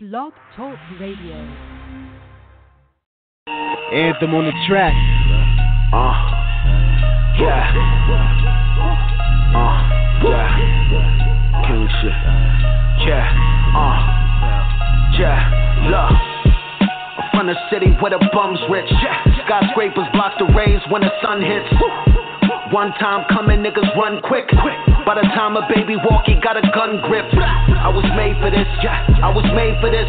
Blog Talk Radio. Anthem on the track. Uh, yeah. Uh, yeah. King shit. Yeah. Uh, yeah. Look. I'm from the city where the bums rich. Skyscrapers block the rays when the sun hits. One time coming, niggas run quick. By the time a baby walk, he got a gun grip. I was made for this, yeah. I was made for this.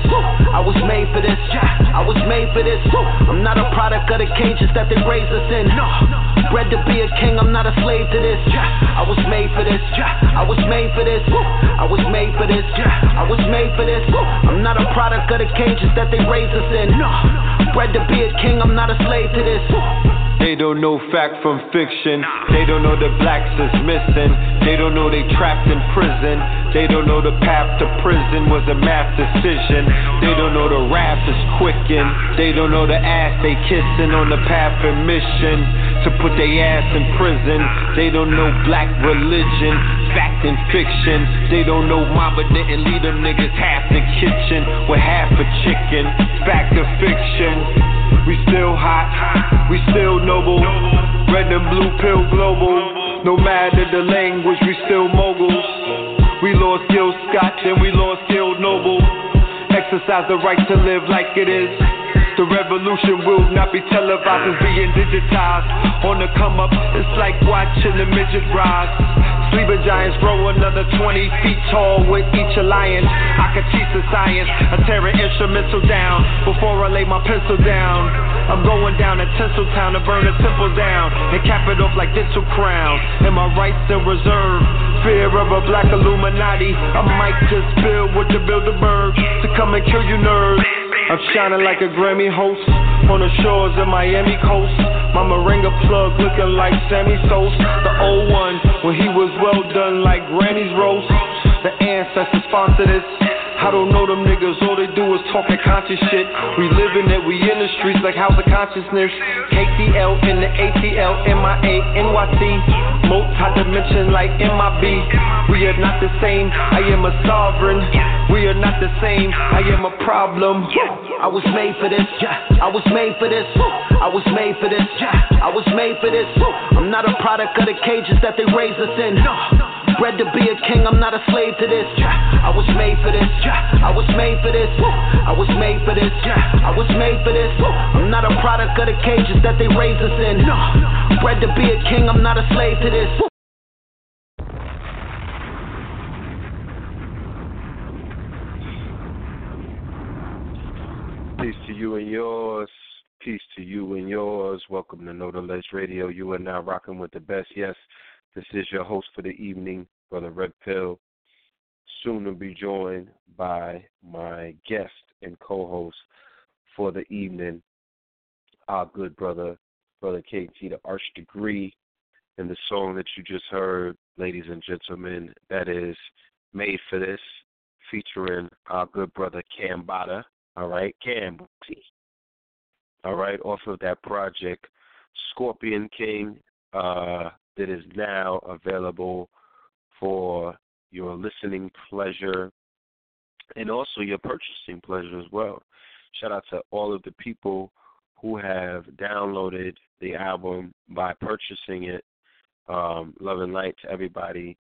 I was made for this, yeah. I was made for this. I'm not a product of the cages that they raised us in. Bred to be a king, I'm not a slave to this. Yeah. I was made for this, yeah. I was made for this. I was made for this, yeah. I was made for this. I'm not a product of the cages that they raised us in. Bred to be a king, I'm not a slave to this. They don't know fact from fiction. They don't know the blacks is missing. They don't know they trapped in prison. They don't know the path to prison was a math decision. They don't know the wrath is quickened. They don't know the ass they kissing on the path of mission to put their ass in prison. They don't know black religion, fact and fiction. They don't know mama didn't leave them niggas half the kitchen with half a chicken. Fact or fiction. We still hot, we still noble. Red and blue pill global. No matter the language, we still moguls. We lost Gil Scott, then we lost Gil Noble. Exercise the right to live like it is. The revolution will not be televised, being digitized. On the come up, it's like watching the midget rise. Sleeping giants grow another 20 feet tall with each alliance. I can teach the science, I tear an instrumental down before I lay my pencil down. I'm going down to Tinseltown to burn a temple down and cap it off like dental crown. And my rights in reserve. Fear of a black Illuminati. I might just build with the Bilderberg to come and kill you nerds. I'm shining like a Grammy host on the shores of Miami coast. My Moringa plug looking like Sammy Sosa, the old one when he was well done like Granny's roast. The ancestors sponsor this. I don't know them niggas, all they do is talking conscious shit. We living it, we in the streets like house of consciousness. KTL in the ATL, MIA, NYC. Multi-dimension like MIB. We are not the same, I am a sovereign. We are not the same, I am a problem. I was made for this. I was made for this. I was made for this. I was made for this. I'm not a product of the cages that they raised us in. Bred to be a king, I'm not a slave to this. I was made for this. I was made for this. I was made for this. I was made for this. I'm not a product of the cages that they raised us in. Bred to be a king, I'm not a slave to this. Peace to you and yours. Peace to you and yours. Welcome to Know the Ledge Radio. You are now rocking with the best. Yes, this is your host for the evening, Brother Red Pill. Soon to be joined by my guest and co-host for the evening, our good brother, Brother KT, the Arch Degree. And the song that you just heard, ladies and gentlemen, that is Made for This, featuring our good brother Cam Bada. All right, Cam. All right, off of that project, Scorpion King, uh, that is now available for your listening pleasure and also your purchasing pleasure as well. Shout out to all of the people who have downloaded the album by purchasing it. Um, love and light to everybody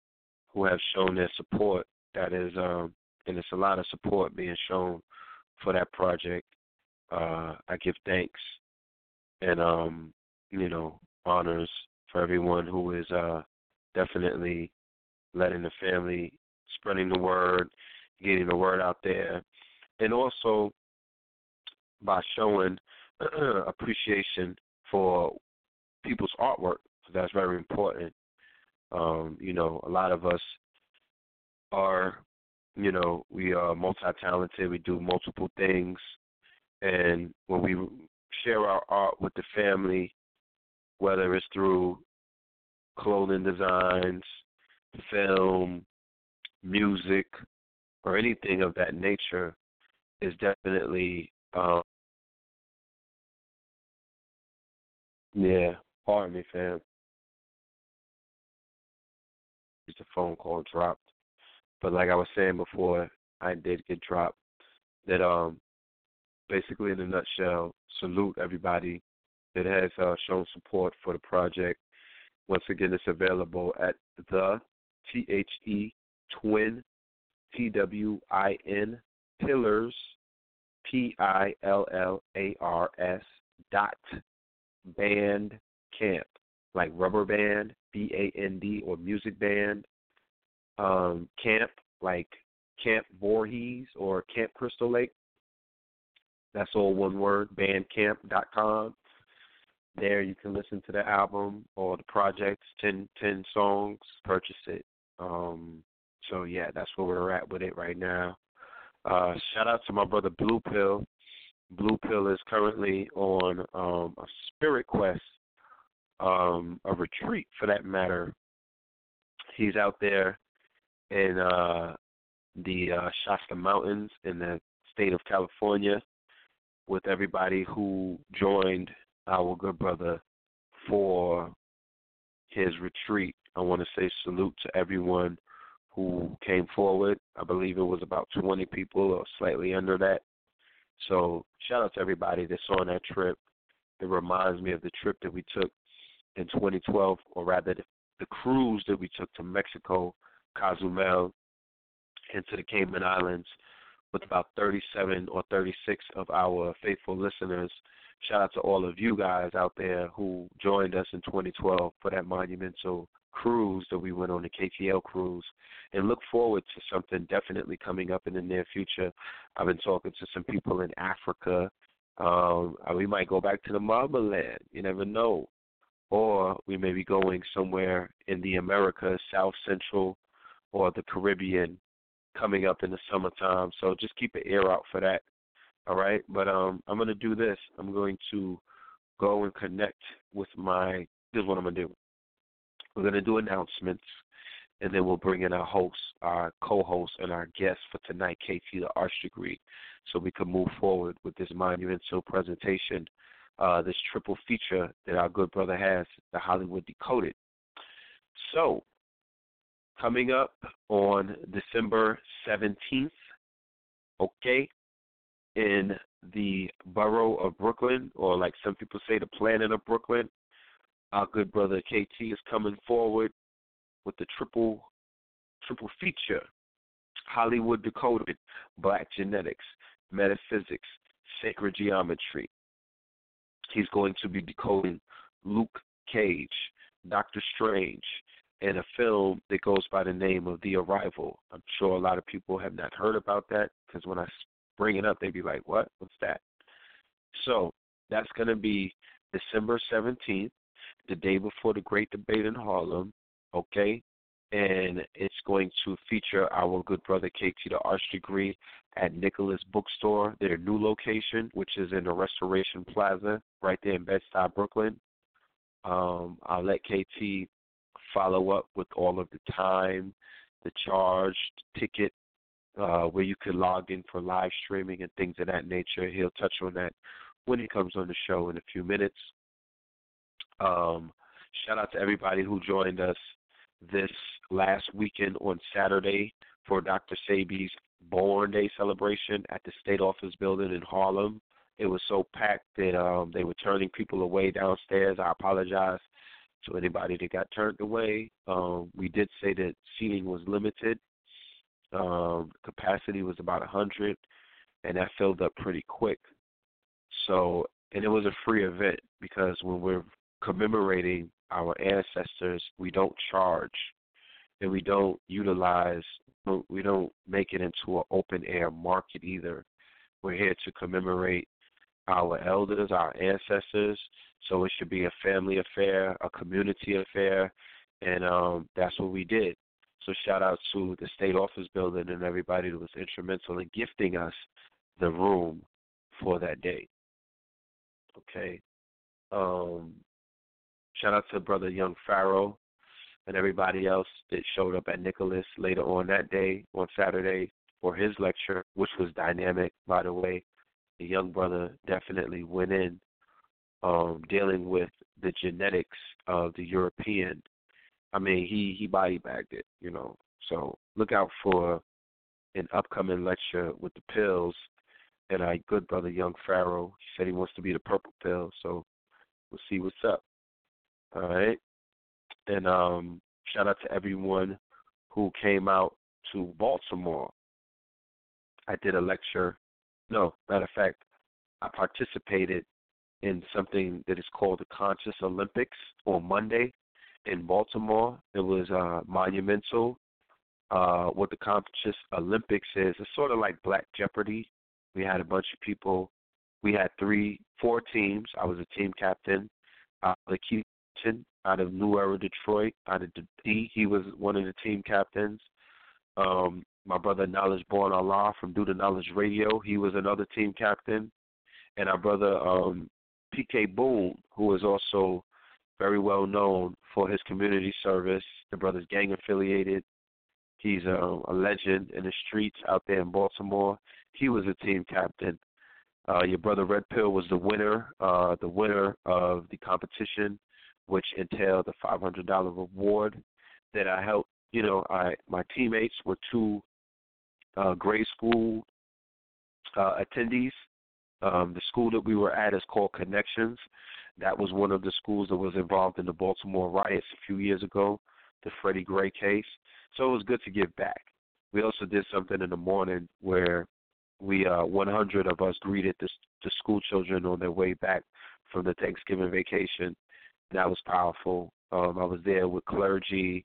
who have shown their support. That is, um, and it's a lot of support being shown for that project. Uh, I give thanks and um, you know honors for everyone who is uh, definitely letting the family, spreading the word, getting the word out there, and also by showing appreciation for people's artwork. That's very important. Um, you know, a lot of us are, you know, we are multi-talented. We do multiple things, and when we share our art with the family, whether it's through clothing designs, film, music, or anything of that nature, is definitely um, yeah. Pardon me, fam. The phone call dropped, but like I was saying before, I did get dropped. that um basically in a nutshell, salute everybody that has uh, shown support for the project. Once again, it's available at the T H E Twin T W I N Pillars P I L L A R S dot band camp like rubber band B A N D or music band um, camp like Camp Voorhees or Camp Crystal Lake. That's all one word, bandcamp.com. There you can listen to the album or the projects, 10, 10 songs, purchase it. Um, so, yeah, that's where we're at with it right now. Uh, shout out to my brother Blue Pill. Blue Pill is currently on um, a spirit quest, um, a retreat for that matter. He's out there in uh, the uh, Shasta Mountains in the state of California with everybody who joined our good brother for his retreat. I want to say salute to everyone who came forward. I believe it was about 20 people or slightly under that. So shout out to everybody that's on that trip. It reminds me of the trip that we took in 2012, or rather the, the cruise that we took to Mexico, Cozumel, into the Cayman Islands with about 37 or 36 of our faithful listeners. Shout out to all of you guys out there who joined us in 2012 for that monumental cruise that we went on the KTL cruise and look forward to something definitely coming up in the near future. I've been talking to some people in Africa. Um, we might go back to the land. You never know. Or we may be going somewhere in the Americas, South Central, or the Caribbean coming up in the summertime. So just keep an ear out for that. All right. But um I'm gonna do this. I'm going to go and connect with my this is what I'm gonna do. We're gonna do announcements and then we'll bring in our host, our co-host, and our guest for tonight, KT the Arch Degree, so we can move forward with this monumental presentation, uh, this triple feature that our good brother has, the Hollywood Decoded. So coming up on December 17th, okay, in the borough of Brooklyn, or like some people say, the planet of Brooklyn. Our good brother KT is coming forward with the triple triple feature Hollywood Decoded, Black Genetics, Metaphysics, Sacred Geometry. He's going to be decoding Luke Cage, Doctor Strange, in a film that goes by the name of The Arrival. I'm sure a lot of people have not heard about that because when I bring it up, they'd be like, "What? What's that?" So that's going to be December 17th, the day before the Great Debate in Harlem. Okay, and it's going to feature our good brother KT the Arch Degree at Nicholas Bookstore, their new location, which is in the Restoration Plaza right there in Bed-Stuy, Brooklyn. Um, I'll let KT follow up with all of the time, the charged ticket, uh, where you could log in for live streaming and things of that nature. He'll touch on that when he comes on the show in a few minutes. Um, shout out to everybody who joined us this last weekend on Saturday for Dr. Sebi's Born Day celebration at the State Office Building in Harlem. It was so packed that um, they were turning people away downstairs. I apologize to anybody that got turned away. Um, we did say that seating was limited. Um, capacity was about a hundred, and that filled up pretty quick. So, and it was a free event because when we're commemorating our ancestors, we don't charge, and we don't utilize, we don't make it into an open air market either. We're here to commemorate our elders, our ancestors. So it should be a family affair, a community affair, and um, that's what we did. So shout out to the state office building and everybody that was instrumental in gifting us the room for that day. Okay. Um, shout out to brother Young Pharaoh and everybody else that showed up at Nicholas later on that day on Saturday for his lecture, which was dynamic, by the way the young brother definitely went in um, dealing with the genetics of the European. I mean, he he body bagged it, you know. So look out for an upcoming lecture with the pills and our good brother Young Pharaoh. He said he wants to be the purple pill, so we'll see what's up. All right. And um shout out to everyone who came out to Baltimore. I did a lecture. No, matter of fact, I participated in something that is called the Conscious Olympics on Monday in Baltimore. It was uh, monumental. Uh, what the Conscious Olympics is, it's sort of like Black Jeopardy. We had a bunch of people. We had three, four teams. I was a team captain. Uh, Keaton out of New Era, Detroit, out of the D. He was one of the team captains. Um, my brother Knowledge Born Allah from Do the Knowledge Radio, he was another team captain. And our brother um, PK Boone, who is also very well known for his community service. The brother's gang affiliated. He's a, a legend in the streets out there in Baltimore. He was a team captain. Uh, your brother Red Pill was the winner, uh, the winner of the competition, which entailed a $500 reward that I helped. You know, I my teammates were two uh, grade school uh, attendees. Um, the school that we were at is called Connections. That was one of the schools that was involved in the Baltimore riots a few years ago, the Freddie Gray case. So it was good to give back. We also did something in the morning where we uh 100 of us greeted the, the school children on their way back from the Thanksgiving vacation. That was powerful. Um, I was there with clergy,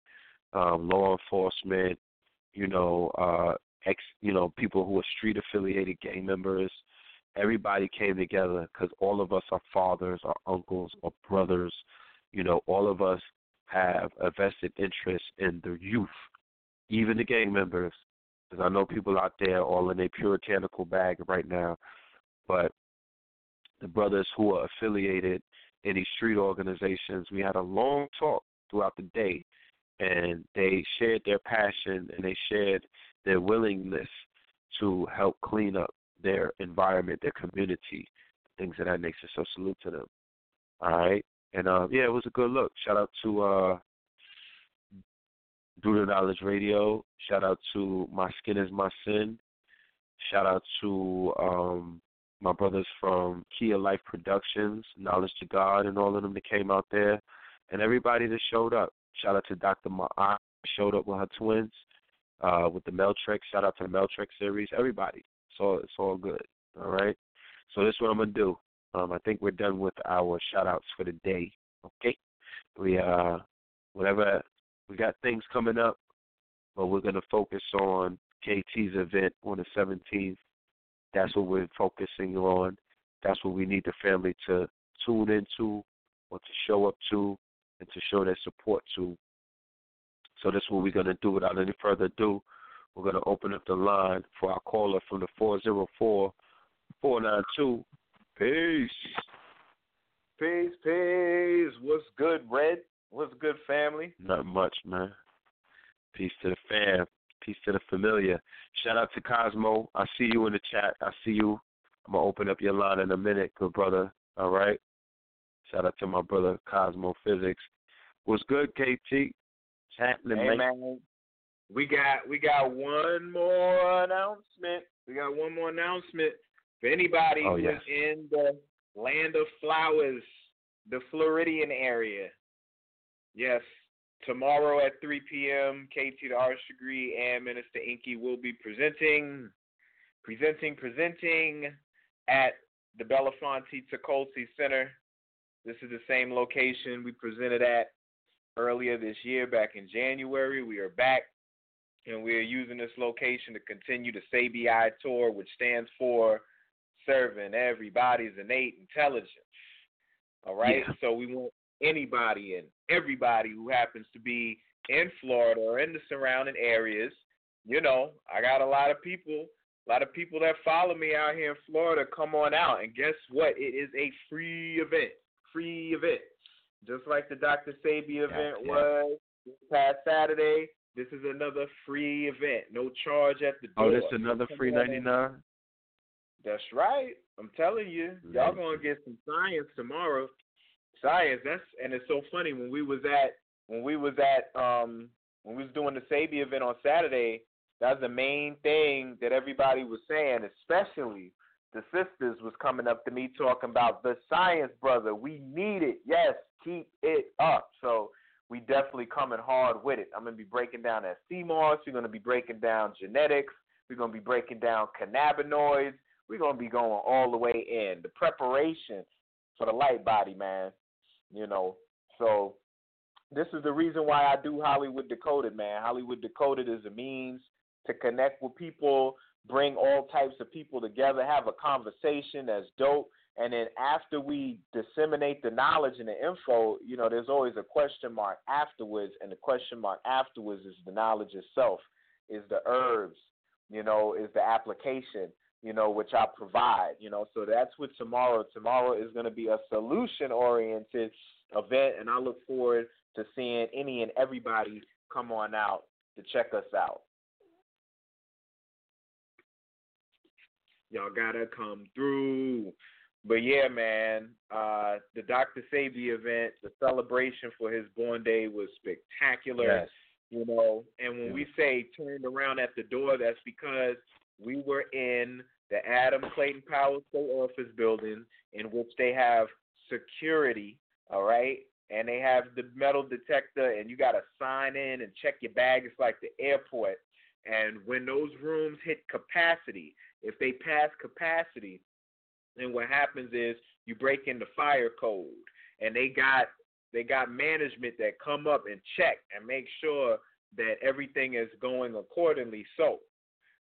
um, law enforcement, you know, uh, ex, you know, people who are street affiliated gang members. Everybody came together because all of us are fathers, or uncles, or brothers. You know, all of us have a vested interest in the youth, even the gang members. Because I know people out there all in a puritanical bag right now, but the brothers who are affiliated in these street organizations, we had a long talk throughout the day, and they shared their passion and they shared their willingness to help clean up their environment, their community, things of that nature. So salute to them. All right. And uh, yeah, it was a good look. Shout out to uh the Knowledge Radio. Shout out to My Skin is My Sin. Shout out to um my brothers from Kia Life Productions, Knowledge to God, and all of them that came out there, and everybody that showed up. Shout out to Dr. Ma showed up with her twins, uh, with the Meltrek. Shout out to the Meltrek series. Everybody. So it's all good. All right. So this is what I'm gonna do. Um, I think we're done with our shout outs for the day. Okay. We uh whatever we got things coming up, but we're gonna focus on KT's event on the seventeenth. That's what we're focusing on. That's what we need the family to tune into or to show up to and to show their support to. So that's what we're gonna do without any further ado. We're going to open up the line for our caller from the 404 492. Peace. Peace, peace. What's good, Red? What's good, family? Not much, man. Peace to the fam. Peace to the familiar. Shout out to Cosmo. I see you in the chat. I see you. I'm going to open up your line in a minute, good brother. All right? Shout out to my brother Cosmo Physics. What's good, KT? Happening, hey, man we got we got one more announcement. We got one more announcement for anybody oh, yes. in the land of flowers, the Floridian area. Yes, tomorrow at 3 p.m., KT the Arch Degree and Minister Inky will be presenting, presenting, presenting at the Belafonte Tacolcy Center. This is the same location we presented at earlier this year, back in January. We are back and we are using this location to continue the SABI tour, which stands for Serving Everybody's Innate Intelligence. All right? Yeah. So we want anybody and everybody who happens to be in Florida or in the surrounding areas. You know, I got a lot of people, a lot of people that follow me out here in Florida. Come on out, and guess what? It is a free event. Free event, just like the Dr. Sebi event yeah. was this past Saturday. This is another free event. No charge at the door. Oh, this another free ninety nine. That's right. I'm telling you, y'all gonna get some science tomorrow. Science. That's and it's so funny when we was at when we was at um when we was doing the Sebi event on Saturday. That's the main thing that everybody was saying, especially the sisters was coming up to me talking about the science, brother. We need it. Yes, keep it up. So we definitely coming hard with it. I'm gonna be breaking down that CMOS. We're gonna be breaking down genetics. We're gonna be breaking down cannabinoids. We're gonna be going all the way in the preparation for the light body, man. You know, so this is the reason why I do Hollywood Decoded, man. Hollywood Decoded is a means to connect with people, bring all types of people together, have a conversation that's dope. And then after we disseminate the knowledge and the info, you know, there's always a question mark afterwards, and the question mark afterwards is the knowledge itself, is the herbs, you know, is the application, you know, which I provide, you know. So that's what tomorrow. Tomorrow is going to be a solution oriented event, and I look forward to seeing any and everybody come on out to check us out. Y'all gotta come through. But yeah, man, uh, the Dr. Sebi event, the celebration for his born day was spectacular. Yes. You know, and when we say turned around at the door, that's because we were in the Adam Clayton Powell State Office building, in which they have security, all right, and they have the metal detector, and you got to sign in and check your bag. It's like the airport. And when those rooms hit capacity, if they pass capacity, then what happens is you break into fire code, and they got they got management that come up and check and make sure that everything is going accordingly. So,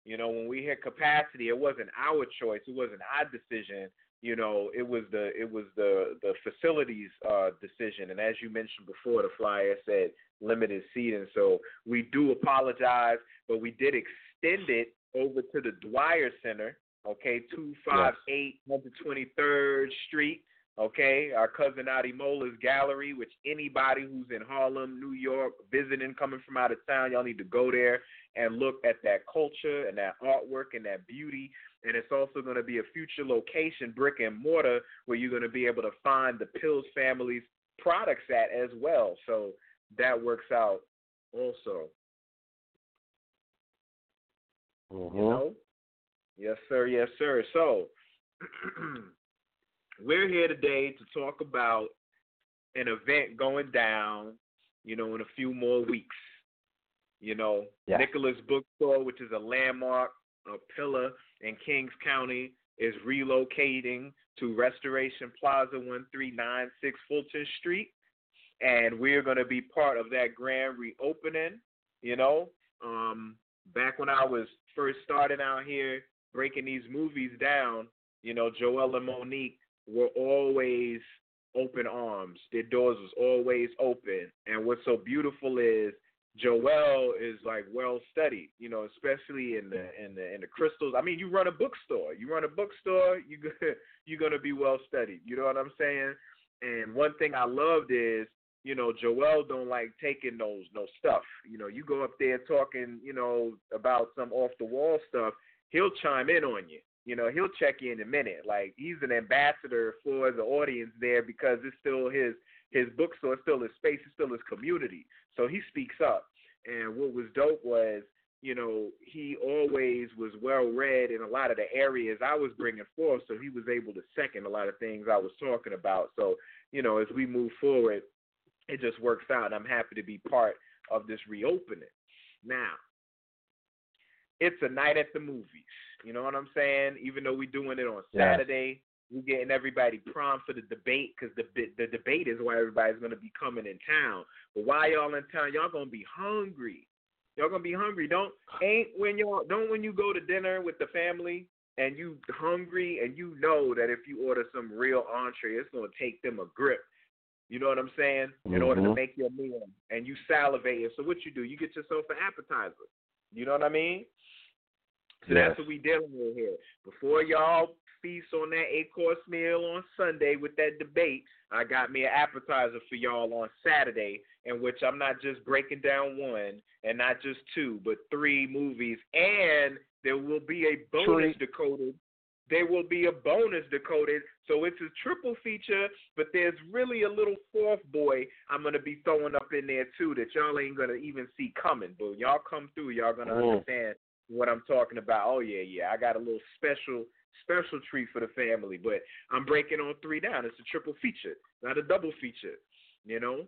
you know, when we hit capacity, it wasn't our choice, it wasn't our decision. You know, it was the it was the the facilities uh, decision. And as you mentioned before, the flyer said limited seating. So we do apologize, but we did extend it over to the Dwyer Center. Okay, two five eight one twenty third Street. Okay, our cousin Adi Mola's gallery, which anybody who's in Harlem, New York, visiting, coming from out of town, y'all need to go there and look at that culture and that artwork and that beauty. And it's also going to be a future location, brick and mortar, where you're going to be able to find the Pills family's products at as well. So that works out also. Mm-hmm. You know? Yes, sir. Yes, sir. So we're here today to talk about an event going down, you know, in a few more weeks. You know, Yeah. Nicholas Bookstore, which is a landmark, a pillar in Kings County, is relocating to Restoration Plaza 1396 Fulton Street. And we're going to be part of that grand reopening. You know, um, back when I was first starting out here breaking these movies down, you know, Joel and Monique were always open arms. Their doors was always open. And what's so beautiful is Joel is like well studied, you know, especially in the in the in the crystals. I mean, you run a bookstore. You run a bookstore, you you're gonna be well studied. You know what I'm saying? And one thing I loved is, you know, Joel don't like taking those no stuff. You know, you go up there talking, you know, about some off the wall stuff, he'll chime in on you. You know, he'll check you in a minute. Like he's an ambassador for the audience there because it's still his his bookstore, it's still his space, it's still his community. So he speaks up. And what was dope was, you know, he always was well read in a lot of the areas I was bringing forth. So he was able to second a lot of things I was talking about. So, you know, as we move forward, it just works out. And I'm happy to be part of this reopening. Now, it's a night at the movies. You know what I'm saying? Even though we're doing it on. Saturday, we're getting everybody primed for the debate because the the debate is why everybody's going to be coming in town. But while y'all in town, y'all gonna be hungry. Y'all gonna be hungry. Don't ain't when y'all don't when you go to dinner with the family and you hungry and you know that if you order some real entree, it's gonna take them a grip. You know what I'm saying? In order to Mhm. make your meal, and you salivate. So what you do? You get yourself an appetizer. You know what I mean? So Yes. that's what we dealing with here. Before y'all feast on that eight course meal on Sunday with that debate, I got me an appetizer for y'all on Saturday, in which I'm not just breaking down one and not just two, but three movies, and there will be a bonus decoded. There will be a bonus decoded, so it's a triple feature, but there's really a little fourth boy I'm gonna be throwing up in there too that y'all ain't gonna even see coming. But when y'all come through, y'all gonna Mm. understand what I'm talking about. Oh yeah, yeah. I got a little special special treat for the family. But I'm breaking on three down. It's a triple feature, not a double feature. You know,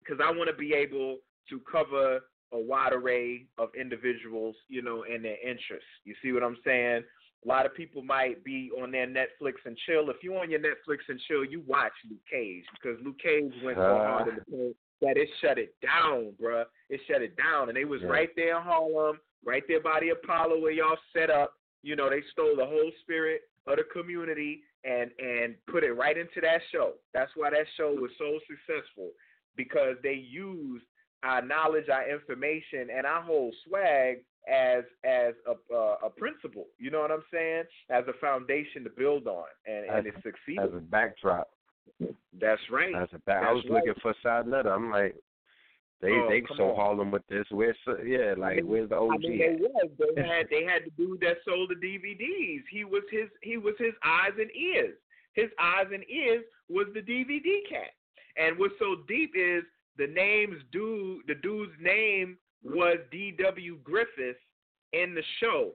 because I want to be able to cover a wide array of individuals, you know, and their interests. You see what I'm saying? A lot of people might be on their Netflix and chill. If you're on your Netflix and chill, you watch Luke Cage because Luke Cage went so ah. hard in the paint that it shut it down, bruh. It shut it down, and they was yeah. right there in Harlem, right there by the Apollo where y'all set up. You know, they stole the whole spirit of the community and and put it right into that show. That's why that show was so successful because they used our knowledge, our information, and our whole swag as as a uh, a principle. You know what I'm saying? As a foundation to build on, and as, and it succeeded. As a backdrop. That's right. As a back, I was right. looking for a side letter. I'm like, they oh, they so on. Harlem with this. Where's yeah, like where's the OG? I mean, they was. They had they had the dude that sold the DVDs. He was his he was his eyes and ears. His eyes and ears was the DVD cat. And what's so deep is the name's dude. The dude's name was D.W. Griffith in the show.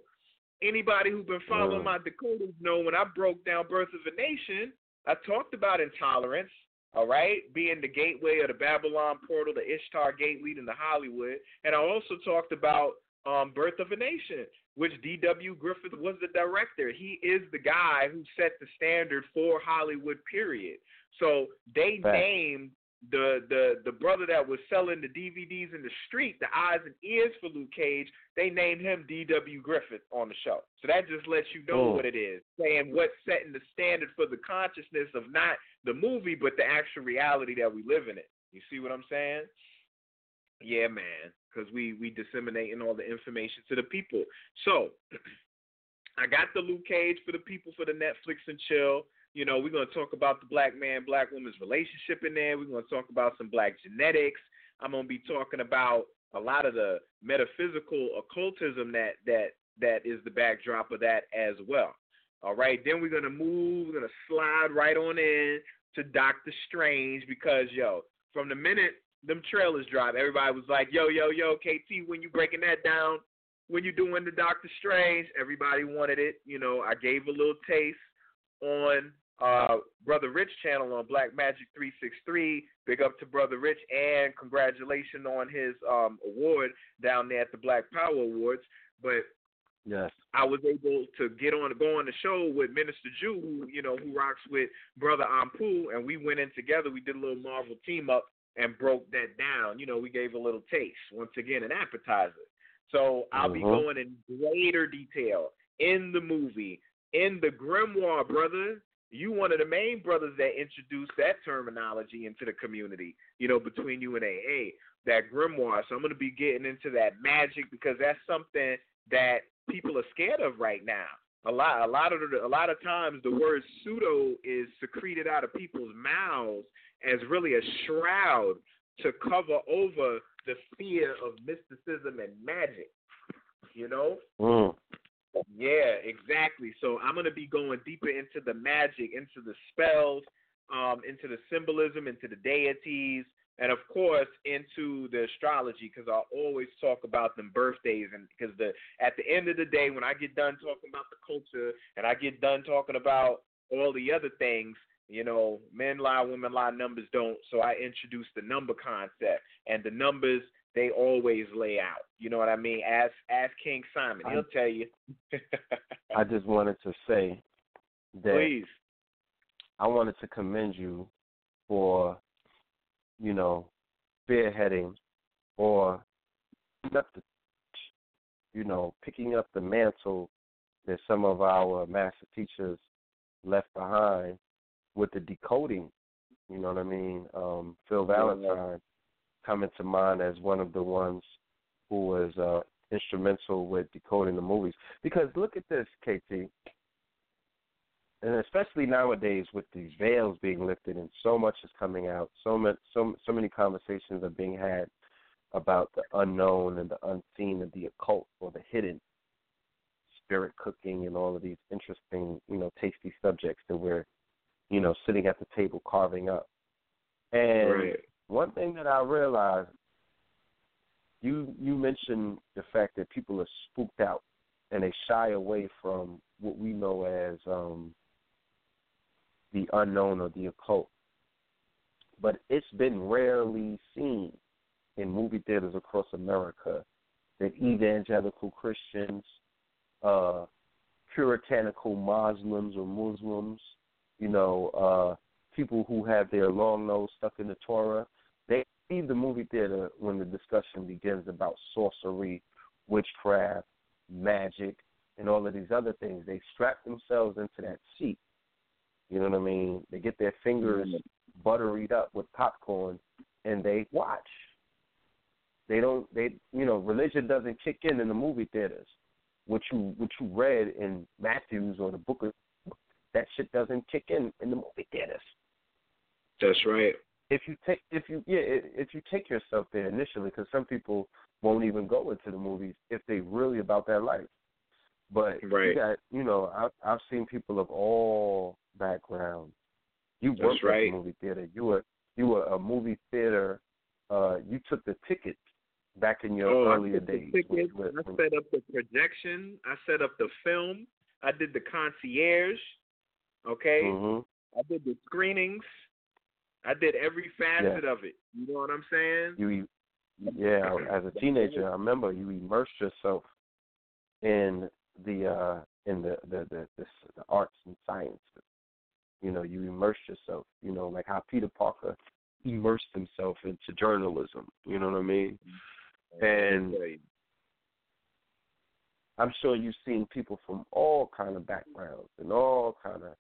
Anybody who's been following Mm. my Dakotas know when I broke down Birth of a Nation, I talked about intolerance, all right, being the gateway of the Babylon portal, the Ishtar gate leading to Hollywood. And I also talked about um, Birth of a Nation, which D.W. Griffith was the director. He is the guy who set the standard for Hollywood, period. So they Fact. named the the the brother that was selling the DVDs in the street, the eyes and ears for Luke Cage, they named him D.W. Griffith on the show. So that just lets you know Mm. what it is, saying what's setting the standard for the consciousness of not the movie, but the actual reality that we live in it. You see what I'm saying? Yeah, man, because we we disseminating all the information to the people. So I got the Luke Cage for the people for the Netflix and chill. You know, we're gonna talk about the black man, black woman's relationship in there. We're gonna talk about some black genetics. I'm gonna be talking about a lot of the metaphysical occultism that that that is the backdrop of that as well. All right, then we're gonna move. We're gonna slide right on in to Doctor Strange because yo, from the minute them trailers dropped, everybody was like, yo, yo, yo, KT, when you breaking that down, when you doing the Doctor Strange, everybody wanted it. You know, I gave a little taste on uh, Brother Rich channel on Black Magic 363. Big up to Brother Rich and congratulations on his um, award down there at the Black Power Awards. But Yes. I was able to get on go on the show with Minister Jew, who you know who rocks with Brother Ampu, and we went in together. We did a little Marvel team up and broke that down. You know, we gave a little taste once again, an appetizer. So I'll be Mhm. going in greater detail in the movie, in the grimoire, brother. You one of the main brothers that introduced that terminology into the community. You know, between you and AA, that grimoire. So I'm to be getting into that magic because that's something that people are scared of right now. A lot, a lot of the, a lot of times, the word pseudo is secreted out of people's mouths as really a shroud to cover over the fear of mysticism and magic. You know, Mm. Yeah, exactly. So I'm going to be going deeper into the magic, into the spells, um, into the symbolism, into the deities, and of course into the astrology because I always talk about them birthdays and because the at the end of the day when I get done talking about the culture and I get done talking about all the other things, you know, men lie, women lie, numbers don't. So I introduce the number concept and the numbers they always lay out. You know what I mean? Ask ask King Simon, he'll tell you. I just wanted to say that Please. I wanted to commend you for, you know, spearheading or you know, picking up the mantle that some of our master teachers left behind with the decoding. You know what I mean? Um, Phil Valentine coming to mind as one of the ones who was uh, instrumental with decoding the movies. Because look at this, KT, and especially nowadays with these veils being lifted and so much is coming out, so much, so so many conversations are being had about the unknown and the unseen and the occult or the hidden, spirit cooking and all of these interesting, you know, tasty subjects that we're, you know, sitting at the table carving up. And Right. One thing that I realized, you you mentioned the fact that people are spooked out and they shy away from what we know as um, the unknown or the occult. But it's been rarely seen in movie theaters across America that evangelical Christians, uh, puritanical Muslims or Muslims, you know, uh, people who have their long nose stuck in the Torah, they leave the movie theater when the discussion begins about sorcery, witchcraft, magic, and all of these other things. They strap themselves into that seat. You know what I mean? They get their fingers butteried up with popcorn and they watch. They don't they you know, religion doesn't kick in in the movie theaters. What you what you read in Matthews or the book of that shit doesn't kick in in the movie theaters. That's right. If you take if you yeah if you take yourself there initially, because some people won't even go into the movies if they really about that life. But right. you got you know I've I've seen people of all backgrounds. You That's worked right. at the movie theater. You were you were a movie theater. Uh, you took the tickets back in your oh, earlier I days. tickets, I set up the projection. I set up the film. I did the concierge. Okay. Mhm. I did the screenings. I did every facet of it. You know what I'm saying? You, yeah, as a teenager, I remember you immersed yourself in the uh in the the the, the, the arts and sciences. You know, you immersed yourself. You know, like how Peter Parker immersed himself into journalism. You know what I mean? And I'm sure you've seen people from all kind of backgrounds and all kind of.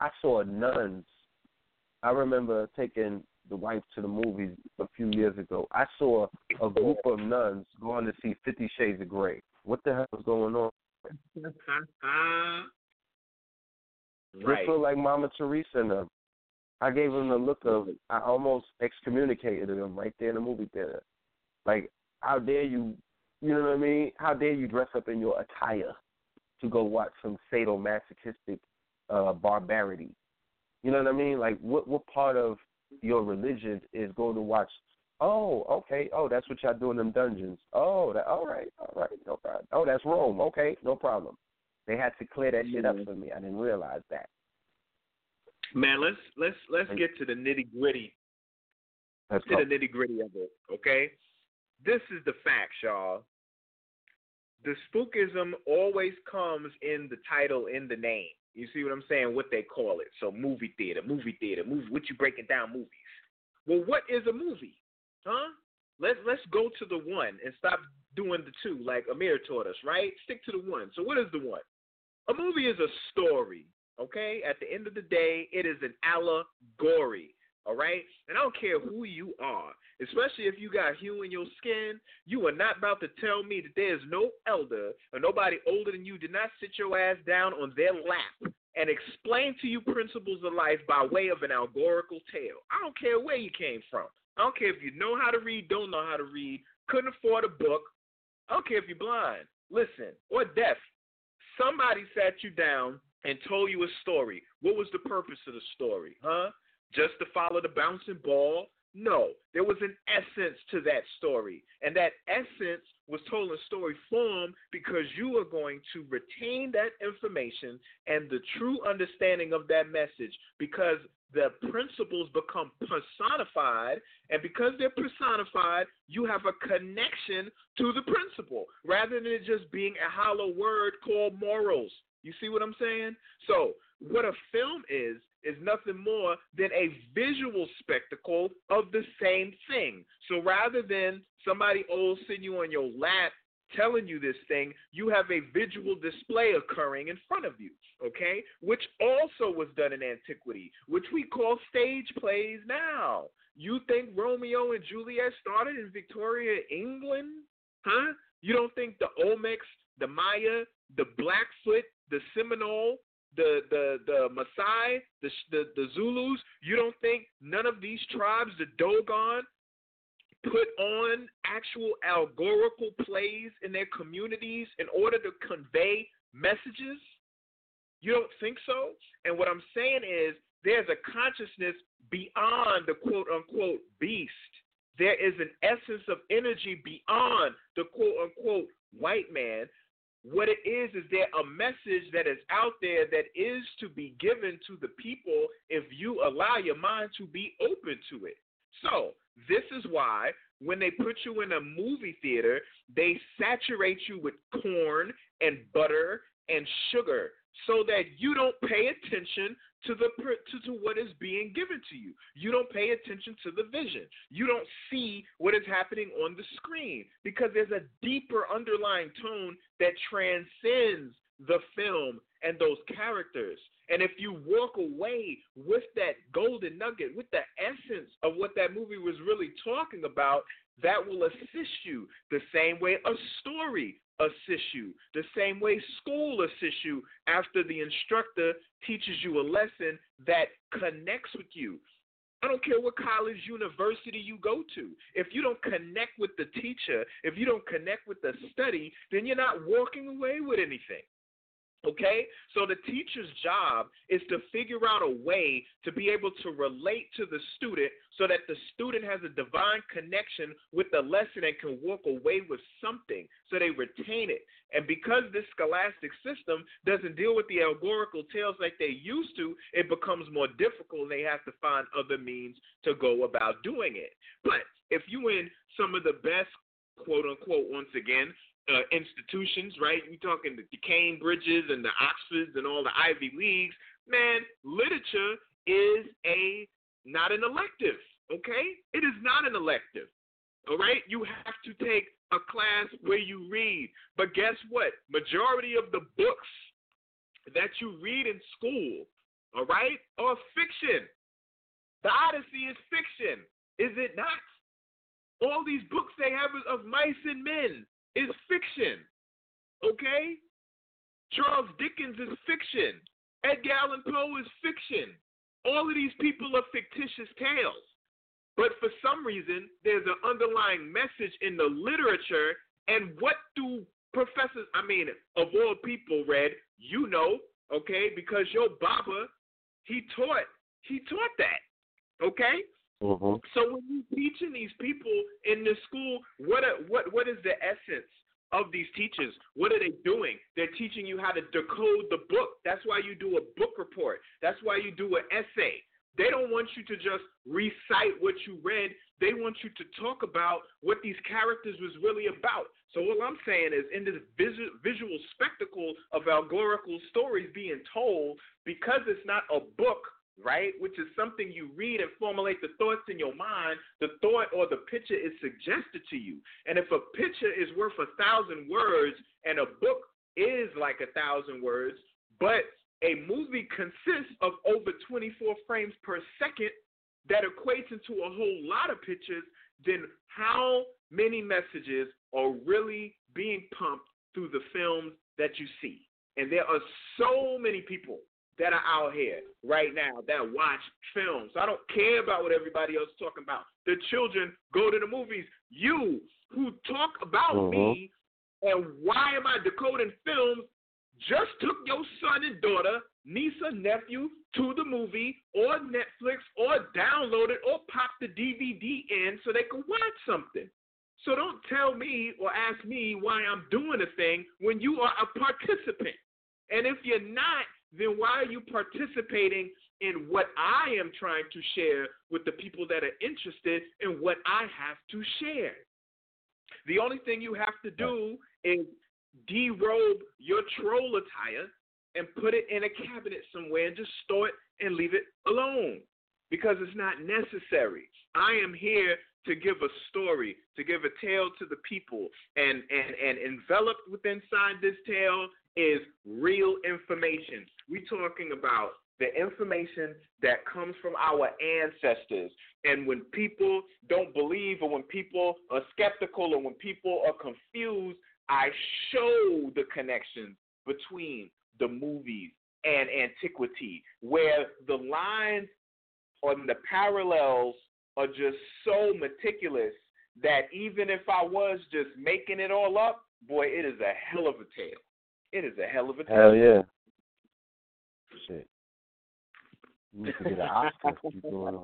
I saw nuns. I remember taking the wife to the movies a few years ago. I saw a group of nuns going to see Fifty Shades of Grey. What the hell is going on? They right. feel like Mama Teresa and them. I gave them the look of I almost excommunicated them right there in the movie theater. Like, how dare you you know what I mean? How dare you dress up in your attire to go watch some sadomasochistic uh barbarity? You know what I mean? Like what what part of your religion is going to watch Oh, okay. Oh, that's what y'all do in them dungeons. Oh, that all right, all right, no problem. Oh, that's Rome. Okay, no problem. They had to clear that shit up mm-hmm. for me. I didn't realize that. Man, let's let's let's get to the nitty gritty Let's get to go. the nitty gritty of it, okay? This is the facts, y'all. The spookism always comes in the title, in the name. You see what I'm saying? What they call it. So movie theater, movie theater, movie. What you breaking down movies? Well, what is a movie? Huh? Let's let's go to the one and stop doing the two like Amir taught us, right? Stick to the one. So what is the one? A movie is a story, okay? At the end of the day, it is an allegory. All right? And I don't care who you are, especially if you got hue in your skin, you are not about to tell me that there's no elder or nobody older than you did not sit your ass down on their lap and explain to you principles of life by way of an allegorical tale. I don't care where you came from. I don't care if you know how to read, don't know how to read, couldn't afford a book. I don't care if you're blind, listen, or deaf. Somebody sat you down and told you a story. What was the purpose of the story, huh? Just to follow the bouncing ball? No, there was an essence to that story. And that essence was told in story form because you are going to retain that information and the true understanding of that message because the principles become personified. And because they're personified, you have a connection to the principle rather than it just being a hollow word called morals. You see what I'm saying? So, what a film is, is nothing more than a visual spectacle of the same thing. So, rather than somebody old sitting you on your lap telling you this thing, you have a visual display occurring in front of you, okay? Which also was done in antiquity, which we call stage plays now. You think Romeo and Juliet started in Victoria, England? Huh? You don't think the Olmecs, the Maya, the Blackfoot, the Seminole, the the the Maasai, the, the the Zulus, you don't think none of these tribes, the Dogon, put on actual allegorical plays in their communities in order to convey messages? You don't think so? And what I'm saying is there's a consciousness beyond the quote unquote beast. There is an essence of energy beyond the quote unquote white man what it is is there a message that is out there that is to be given to the people if you allow your mind to be open to it. So, this is why when they put you in a movie theater, they saturate you with corn and butter and sugar so that you don't pay attention to the to, to what is being given to you. You don't pay attention to the vision. You don't see what is happening on the screen because there's a deeper underlying tone that transcends the film and those characters. And if you walk away with that golden nugget, with the essence of what that movie was really talking about, that will assist you the same way a story assist you, the same way school assists you after the instructor teaches you a lesson that connects with you. I don't care what college, university you go to. If you don't connect with the teacher, if you don't connect with the study, then you're not walking away with anything. Okay? So the teacher's job is to figure out a way to be able to relate to the student so that the student has a divine connection with the lesson and can walk away with something so they retain it. And because this scholastic system doesn't deal with the allegorical tales like they used to, it becomes more difficult. and They have to find other means to go about doing it. But if you in some of the best quote unquote, once again, uh, institutions, right? You're talking the, the Bridges and the Oxfords and all the Ivy Leagues. Man, literature is a not an elective, okay? It is not an elective. All right? You have to take a class where you read. But guess what? Majority of the books that you read in school, all right, are fiction. The Odyssey is fiction, is it not? All these books they have of mice and men is fiction. Okay? Charles Dickens is fiction. Edgar Allan Poe is fiction. All of these people are fictitious tales. But for some reason, there's an underlying message in the literature. And what do professors, I mean, of all people, read, you know, okay, because your Baba, he taught, he taught that, okay? Mm-hmm. So when you're teaching these people in the school, what what what is the essence of these teachers? What are they doing? They're teaching you how to decode the book. That's why you do a book report. That's why you do an essay. They don't want you to just recite what you read. They want you to talk about what these characters was really about. So what I'm saying is, in this visual spectacle of allegorical stories being told, because it's not a book right? Which is something you read and formulate the thoughts in your mind. The thought or the picture is suggested to you. And if a picture is worth a thousand words and a book is like a thousand words, but a movie consists of over 24 frames per second that equates into a whole lot of pictures, then how many messages are really being pumped through the films that you see? And there are so many people that are out here right now that watch films. I don't care about what everybody else is talking about. The children go to the movies. You who talk about mm-hmm. me and why am I decoding films just took your son and daughter, niece or nephew to the movie or Netflix or download it or pop the DVD in so they can watch something. So don't tell me or ask me why I'm doing a thing when you are a participant. And if you're not, then why are you participating in what I am trying to share with the people that are interested in what I have to share? The only thing you have to do is derobe your troll attire and put it in a cabinet somewhere and just store it and leave it alone because it's not necessary. I am here to give a story, to give a tale to the people, and and and enveloped within inside this tale is real information. We're talking about the information that comes from our ancestors. And when people don't believe, or when people are skeptical, or when people are confused, I show the connection between the movies and antiquity, where the lines or the parallels are just so meticulous that even if I was just making it all up, boy, it is a hell of a tale. It is a hell of a tale. Hell yeah. Shit. You need to get an Oscar. you doing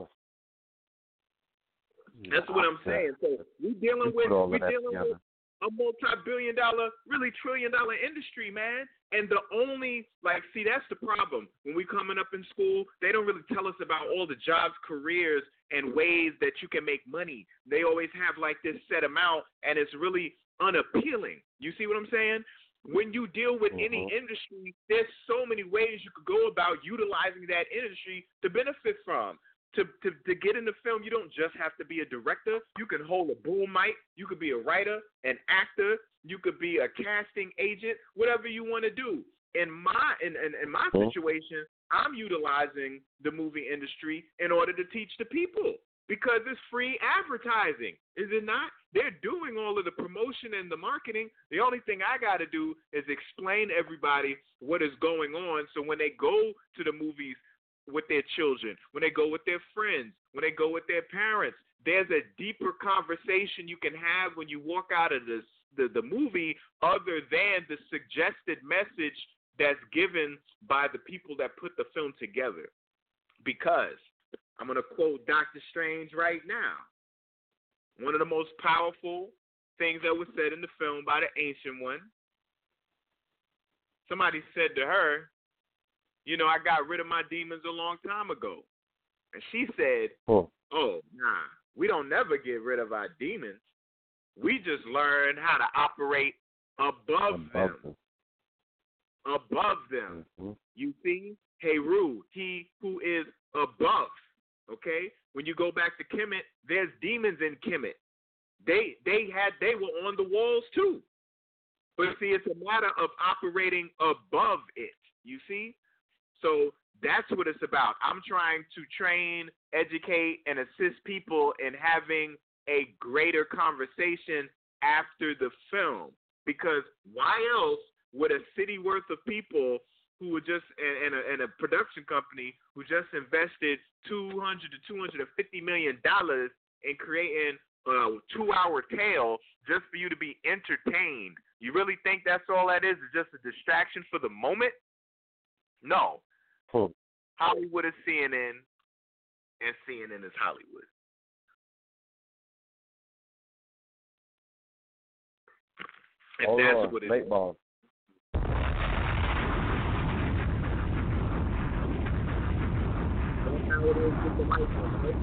That's what I'm saying. So we dealing with we dealing with a multi-billion dollar, really trillion dollar industry, man. And the only like, see, that's the problem. When we coming up in school, they don't really tell us about all the jobs, careers, and ways that you can make money. They always have like this set amount, and it's really unappealing. You see what I'm saying? When you deal with mm-hmm. any industry, there's so many ways you could go about utilizing that industry to benefit from to, to, to get in the film, you don't just have to be a director. You can hold a boom mic. You could be a writer, an actor. You could be a casting agent, whatever you want to do. In my in, in, in my situation, I'm utilizing the movie industry in order to teach the people because it's free advertising, is it not? They're doing all of the promotion and the marketing. The only thing I got to do is explain to everybody what is going on. So when they go to the movies, with their children, when they go with their friends, when they go with their parents. There's a deeper conversation you can have when you walk out of this, the, the movie other than the suggested message that's given by the people that put the film together. Because I'm going to quote Doctor Strange right now. One of the most powerful things that was said in the film by the Ancient One. Somebody said to her, you know, I got rid of my demons a long time ago. And she said, oh, oh nah, we don't never get rid of our demons. We just learn how to operate above, above them. them. Above them. Mm-hmm. You see? Heru, he who is above. Okay? When you go back to Kemet, there's demons in Kemet. They they had they were on the walls too. But see, it's a matter of operating above it. You see? So that's what it's about. I'm trying to train, educate, and assist people in having a greater conversation after the film. Because why else would a city worth of people who were just and, a, and a production company who just invested 200 to 250 million dollars in creating a two-hour tale just for you to be entertained? You really think that's all that is? Is just a distraction for the moment? No, Hmm. Hollywood is CNN, and CNN is Hollywood. And Hold that's on. what it Late bomb. That's how it is with the right?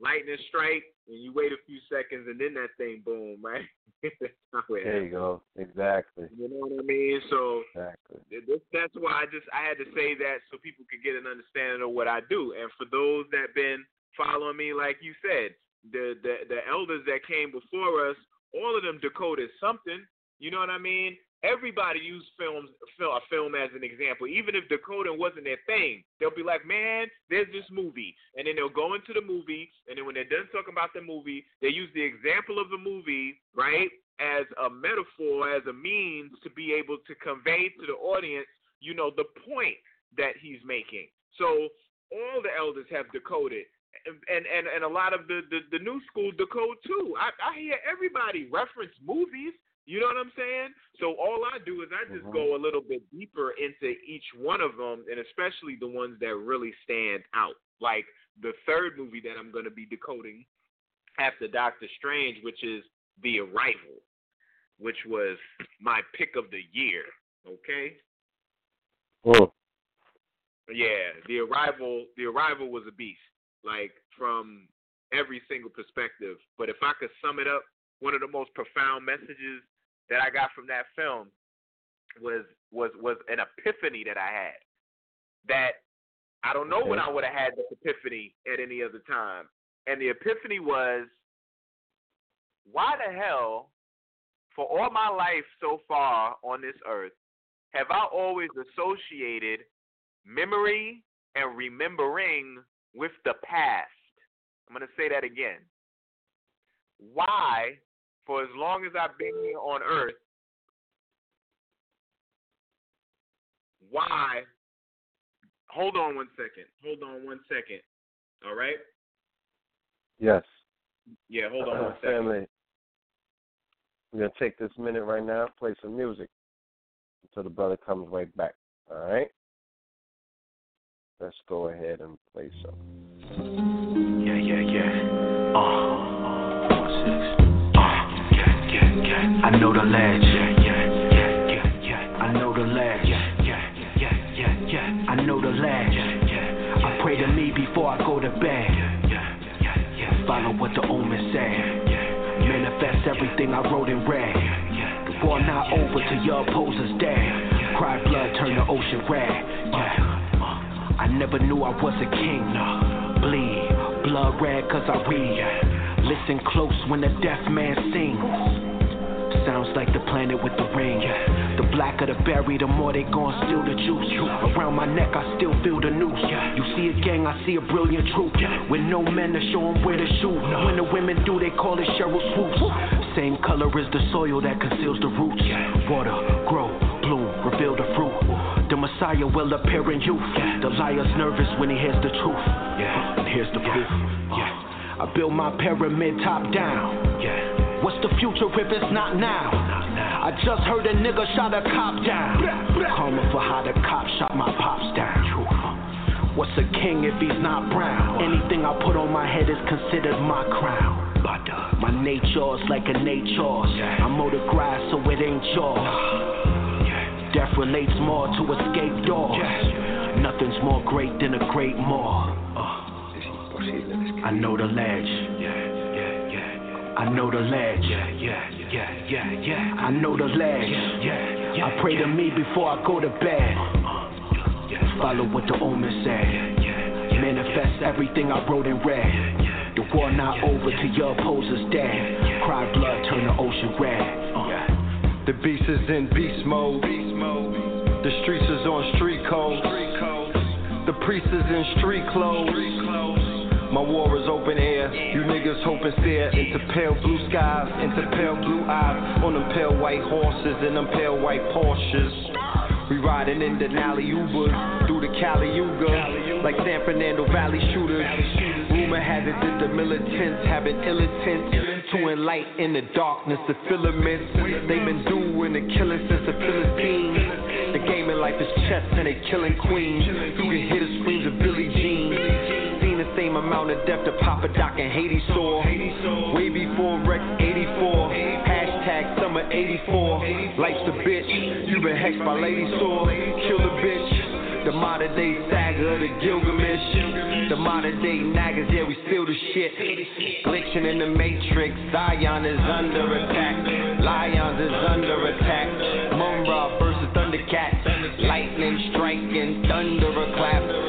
lightning strike, and you wait a few seconds, and then that thing boom, right? there you go. Exactly. You know what I mean? So exactly. This, that's why I just I had to say that so people could get an understanding of what I do. And for those that been following me, like you said, the the the elders that came before us, all of them decoded something. You know what I mean? Everybody use films, film, a film as an example. Even if decoding wasn't their thing, they'll be like, "Man, there's this movie," and then they'll go into the movie, and then when they're done talking about the movie, they use the example of the movie, right, as a metaphor, as a means to be able to convey to the audience, you know, the point that he's making. So all the elders have decoded and and and a lot of the the, the new school decode too. I, I hear everybody reference movies. You know what I'm saying? So all I do is I just mm-hmm. go a little bit deeper into each one of them, and especially the ones that really stand out. Like the third movie that I'm going to be decoding after Doctor Strange, which is The Arrival, which was my pick of the year. Okay. Oh. Yeah, The Arrival. The Arrival was a beast, like from every single perspective. But if I could sum it up, one of the most profound messages that I got from that film was was was an epiphany that I had. That I don't know okay. when I would have had this epiphany at any other time. And the epiphany was why the hell, for all my life so far on this earth, have I always associated memory and remembering with the past? I'm going to say that again. Why for as long as I've been here on earth, why? Hold on one second. Hold on one second. All right? Yes. Yeah, hold on one second. Family, we're going to take this minute right now, play some music until the brother comes right back. All right? Let's go ahead and play some. Yeah, yeah, yeah. Uh, I know the ledge. I know the ledge. I know the ledge. I pray to me before I go to bed. Follow what the omen said. Manifest everything I wrote in red. The war not over till your opposers dead. Cry blood, turn the ocean red. I never knew I was a king. Bleed, blood red cause I read. Listen close when the deaf man sings. Sounds like the planet with the ring. The blacker the berry, the more they gon' steal the juice. Around my neck, I still feel the noose. You see a gang, I see a brilliant troop. With no men to show them where to shoot. When the women do, they call it Sheryl Swoopes. Same color as the soil that conceals the roots. Water, grow, bloom, reveal the fruit. The Messiah will appear in youth. The liar's nervous when he hears the truth. Yeah. And here's the proof. Yeah. I build my pyramid top down. Yeah. What's the future if it's not now? I just heard a nigga shot a cop down. Karma for how the cop shot my pops down. What's a king if he's not brown? Anything I put on my head is considered my crown. My nature's like a nature. I mow the grass so it ain't yours. Death relates more to escape doors. Nothing's more great than a great more. I know the ledge. I know the ledge. Yeah, yeah, yeah, yeah, yeah. I know the ledge. Yeah, yeah, yeah, I pray to me before I go to bed. Follow what the omen said. Manifest everything I wrote in red. The war not over till your opposers dead. Cry blood, turn the ocean red. The beast is in beast mode. The streets is on street code. The priest is in street clothes. My war is open air. You niggas hoping stare into pale blue skies, into pale blue eyes. On them pale white horses and them pale white Porsches. We riding in Denali Ubers through the Kali Yuga like San Fernando Valley shooters. Rumor has it that the militants have an ill intent to enlighten the darkness, the filaments. They've been doing the killing since the Philistines. The game in life is chess and they killing queens. You can hear the screams of Billie Jean same amount of depth that Papa Doc and Haiti saw. Way before Rex 84. Hashtag summer 84. Life's a bitch. You been hexed by Lady Saw. Kill the bitch. The modern day saga, the Gilgamesh. The modern day nagas, yeah, we steal the shit. Glitching in the matrix. Zion is under attack. Lions is under attack. Mumm-Ra versus Thundercats. Lightning striking, thunder a clap.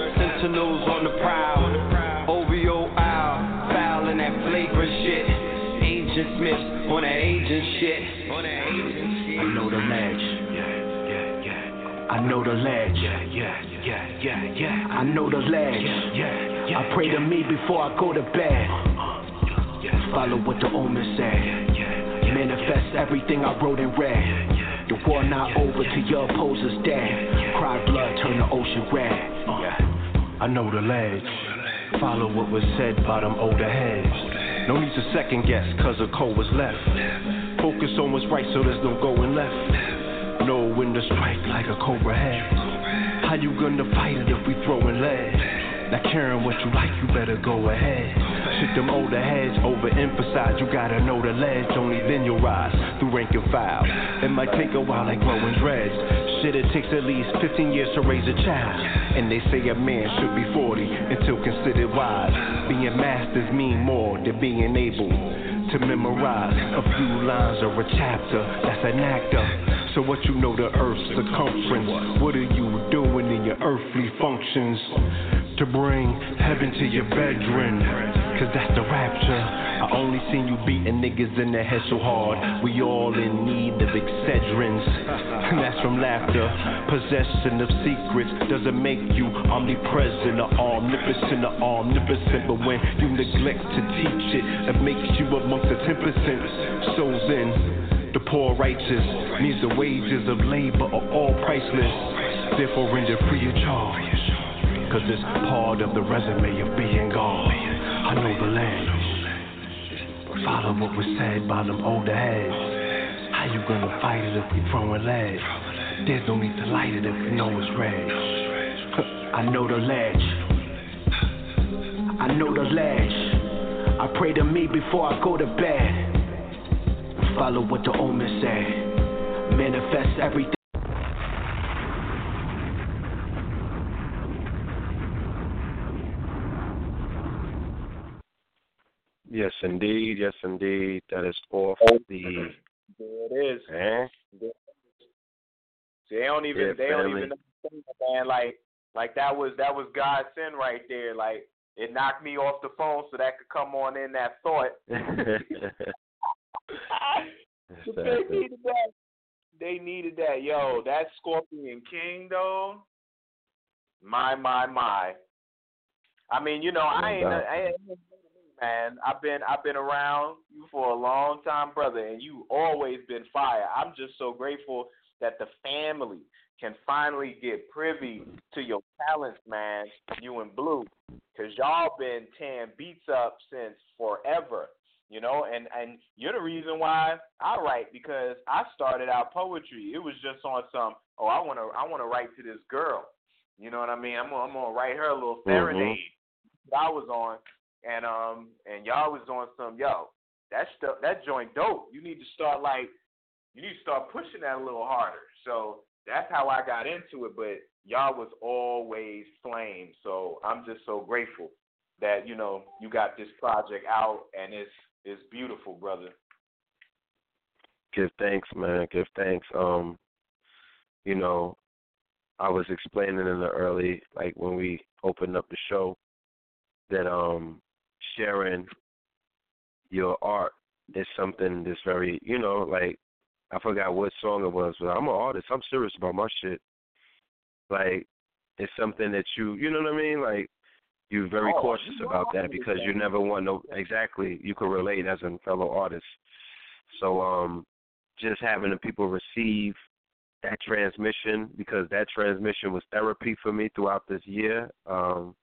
I know the ledge. Yeah, yeah, yeah, yeah, yeah. I know the ledge. Yeah, yeah, I pray to me before I go to bed. Uh, uh, Follow what the omen said. Manifest everything I wrote in red. The war not over till your opposers dead. Cry blood, turn the ocean red. Uh, I know the ledge. Follow what was said by them older heads. No need to second guess, cause a cold was left. Focus on what's right so there's no going left. Know when to strike like a cobra head. How you gonna fight it if we throwing lead? Not caring what you like, you better go ahead. Shit, them older heads overemphasize. You gotta know the ledge, only then you'll rise through rank and file. It might take a while like growing dreads. Shit, it takes at least 15 years to raise a child. And they say a man should be 40 until considered wise. Being masters mean more than being able to memorize a few lines or a chapter. That's an actor. So what you know the earth's circumference? What are you doing in your earthly functions? To bring heaven to your bedroom. Cause that's the rapture. I only seen you beating niggas in the head so hard. We all in need of Excedrins. And that's from laughter. Possession of secrets doesn't make you omnipresent or omnipotent or omnipotent. But when you neglect to teach it, it makes you amongst the 10%. So then, the poor righteous needs the wages of labor are all priceless. Therefore, render free of charge. Cause it's part of the resume of being God. I know the land. Follow what was said by them older heads. How you gonna fight it if we throwing lead? There's no need to light it if you know it's red. I know the ledge. I know the ledge. I pray to me before I go to bed. Follow what the omens say. Manifest everything. Yes, indeed. Yes, indeed. That is off the. There it is. Eh? See, they don't even Yeah, they don't even understand, man. Like like that was that was God's sin right there. Like it knocked me off the phone so that could come on in that thought. But they needed that. They needed that. Yo, that Scorpion King though. My my my. I mean, you know, I ain't, I ain't man. I've been I've been around you for a long time, brother, and you always been fire. I'm just so grateful that the family can finally get privy to your talents, man. You and Blue, because y'all been tearing beats up since forever you know and and you're the reason why i write because i started out poetry it was just on some oh i want to i want to write to this girl you know what i mean i'm gonna, I'm gonna write her a little mm-hmm. serenade that i was on and um and y'all was on some yo that stuff that joint dope you need to start like you need to start pushing that a little harder so that's how i got into it but y'all was always flame so i'm just so grateful that you know you got this project out and it's it's beautiful, brother. Give thanks, man. Give thanks. Um, you know, I was explaining in the early, like when we opened up the show, that um, sharing your art is something that's very, you know, like I forgot what song it was, but I'm an artist. I'm serious about my shit. Like it's something that you, you know what I mean? Like you're very Oh, cautious you about that because you never want no exactly. You can relate as a fellow artist. So um, just having the people receive that transmission because that transmission was therapy for me throughout this year. Um,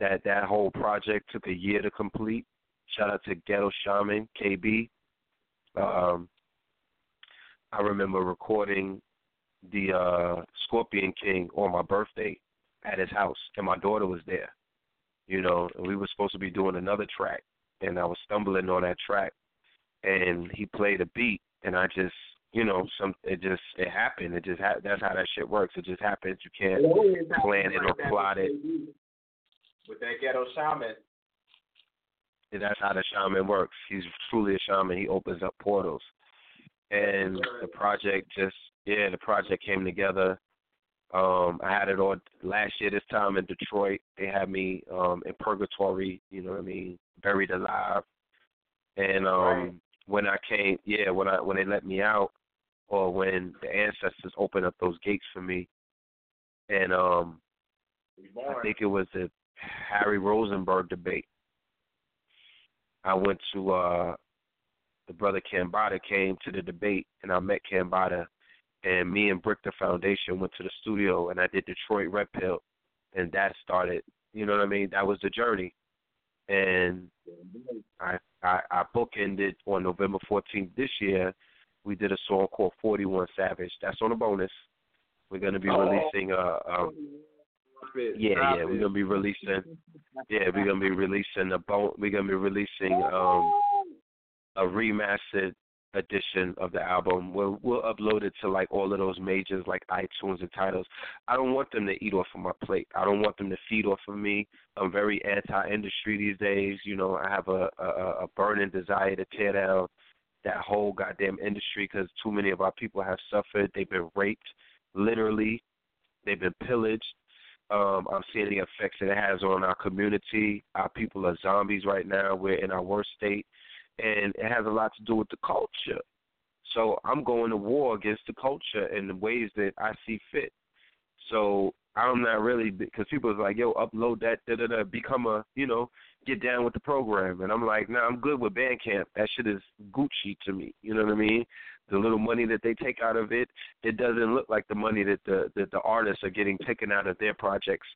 that that whole project took a year to complete. Shout out to Ghetto Shaman KB. Um, I remember recording the uh, Scorpion King on my birthday at his house, and my daughter was there. You know, and we were supposed to be doing another track, and I was stumbling on that track, and he played a beat, and I just, you know, some it just it happened. It just ha- that's how that shit works. It just happens. You can't plan it or plot it. With that ghetto shaman. And that's how the shaman works. He's truly a shaman. He opens up portals. And the project just yeah, the project came together. Um, I had it on last year this time in Detroit. They had me um in purgatory, you know what I mean, buried alive. And um Right. when I came yeah, when I when they let me out or when the ancestors opened up those gates for me and um I think it was the Harry Rosenberg debate. I went to uh the brother Cambada came to the debate and I met Cambada and me and Brick the Foundation went to the studio and I did Detroit Red Pill and that started you know what I mean? That was the journey. And I I, I bookended on November fourteenth this year. We did a song called Forty One Savage. That's on a bonus. We're gonna be Oh. releasing uh yeah, yeah, we're gonna be releasing. Yeah, we're gonna be releasing a bone. We're gonna be releasing um a remastered edition of the album. We'll we'll upload it to like all of those majors like iTunes and titles. I don't want them to eat off of my plate. I don't want them to feed off of me. I'm very anti-industry these days. You know, I have a a, a burning desire to tear down that whole goddamn industry because too many of our people have suffered. They've been raped, literally. They've been pillaged. Um, I'm seeing the effects that it has on our community. Our people are zombies right now. We're in our worst state, and it has a lot to do with the culture. So I'm going to war against the culture in the ways that I see fit. So I'm not really because people are like, "Yo, upload that, da da da, become a, you know, get down with the program." And I'm like, "Nah, I'm good with Bandcamp. That shit is Gucci to me. You know what I mean? The little money that they take out of it, it doesn't look like the money that the that the artists are getting taken out of their projects.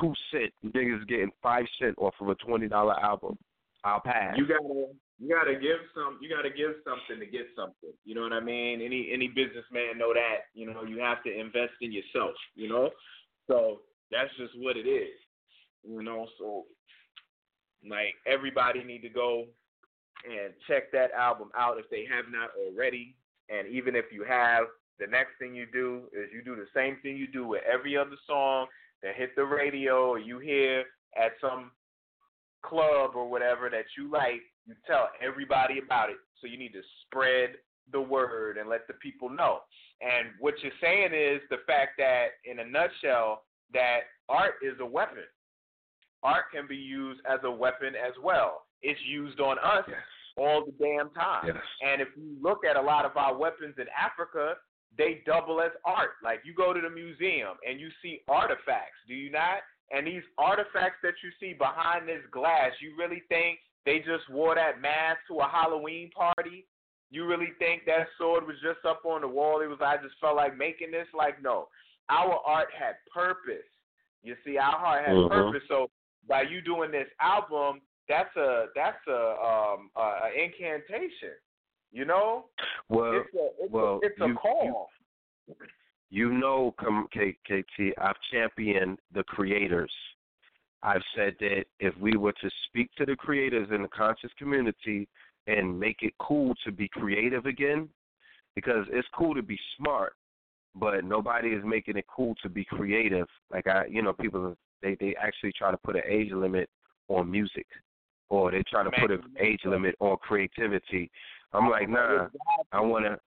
Two cent, niggas getting five cent off of a twenty dollar album. I'll pass. You gotta you gotta give some you gotta give something to get something. You know what I mean? Any any businessman know that. You know, you have to invest in yourself, you know? So that's just what it is. You know, so like everybody need to go and check that album out if they have not already. And even if you have, the next thing you do is you do the same thing you do with every other song that hit the radio or you hear at some club or whatever that you like. You tell everybody about it. So you need to spread the word and let the people know. And what you're saying is the fact that, in a nutshell, that art is a weapon. Art can be used as a weapon as well. It's used on us Yes. all the damn time. Yes. And if you look at a lot of our weapons in Africa, they double as art. Like you go to the museum and you see artifacts, do you not? And these artifacts that you see behind this glass, you really think they just wore that mask to a Halloween party? You really think that sword was just up on the wall? It was I just felt like making this? Like no. Our art had purpose. You see, our art had Mhm. purpose. So by you doing this album, that's a that's a um a, a incantation. You know? Well, it's a it's well, a, it's a you- call. you know, come K- KT, I've championed the creators. I've said that if we were to speak to the creators in the conscious community and make it cool to be creative again, because it's cool to be smart, but nobody is making it cool to be creative. Like I, you know, people they they actually try to put an age limit on music, or they try to put an age limit on creativity. I'm like, nah, I want to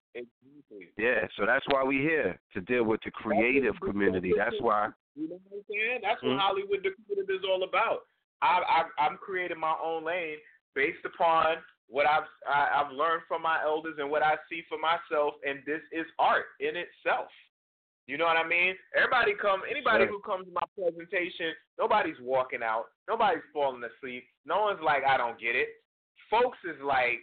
yeah, so that's why we here to deal with the creative community. That's why. You know what I'm saying? That's what hmm? Hollywood Decoded is all about. I, I I'm creating my own lane based upon what I've I, I've learned from my elders and what I see for myself, and this is art in itself. You know what I mean? Everybody come, anybody who comes to my presentation, nobody's walking out, nobody's falling asleep. No one's like, I don't get it. Folks is like,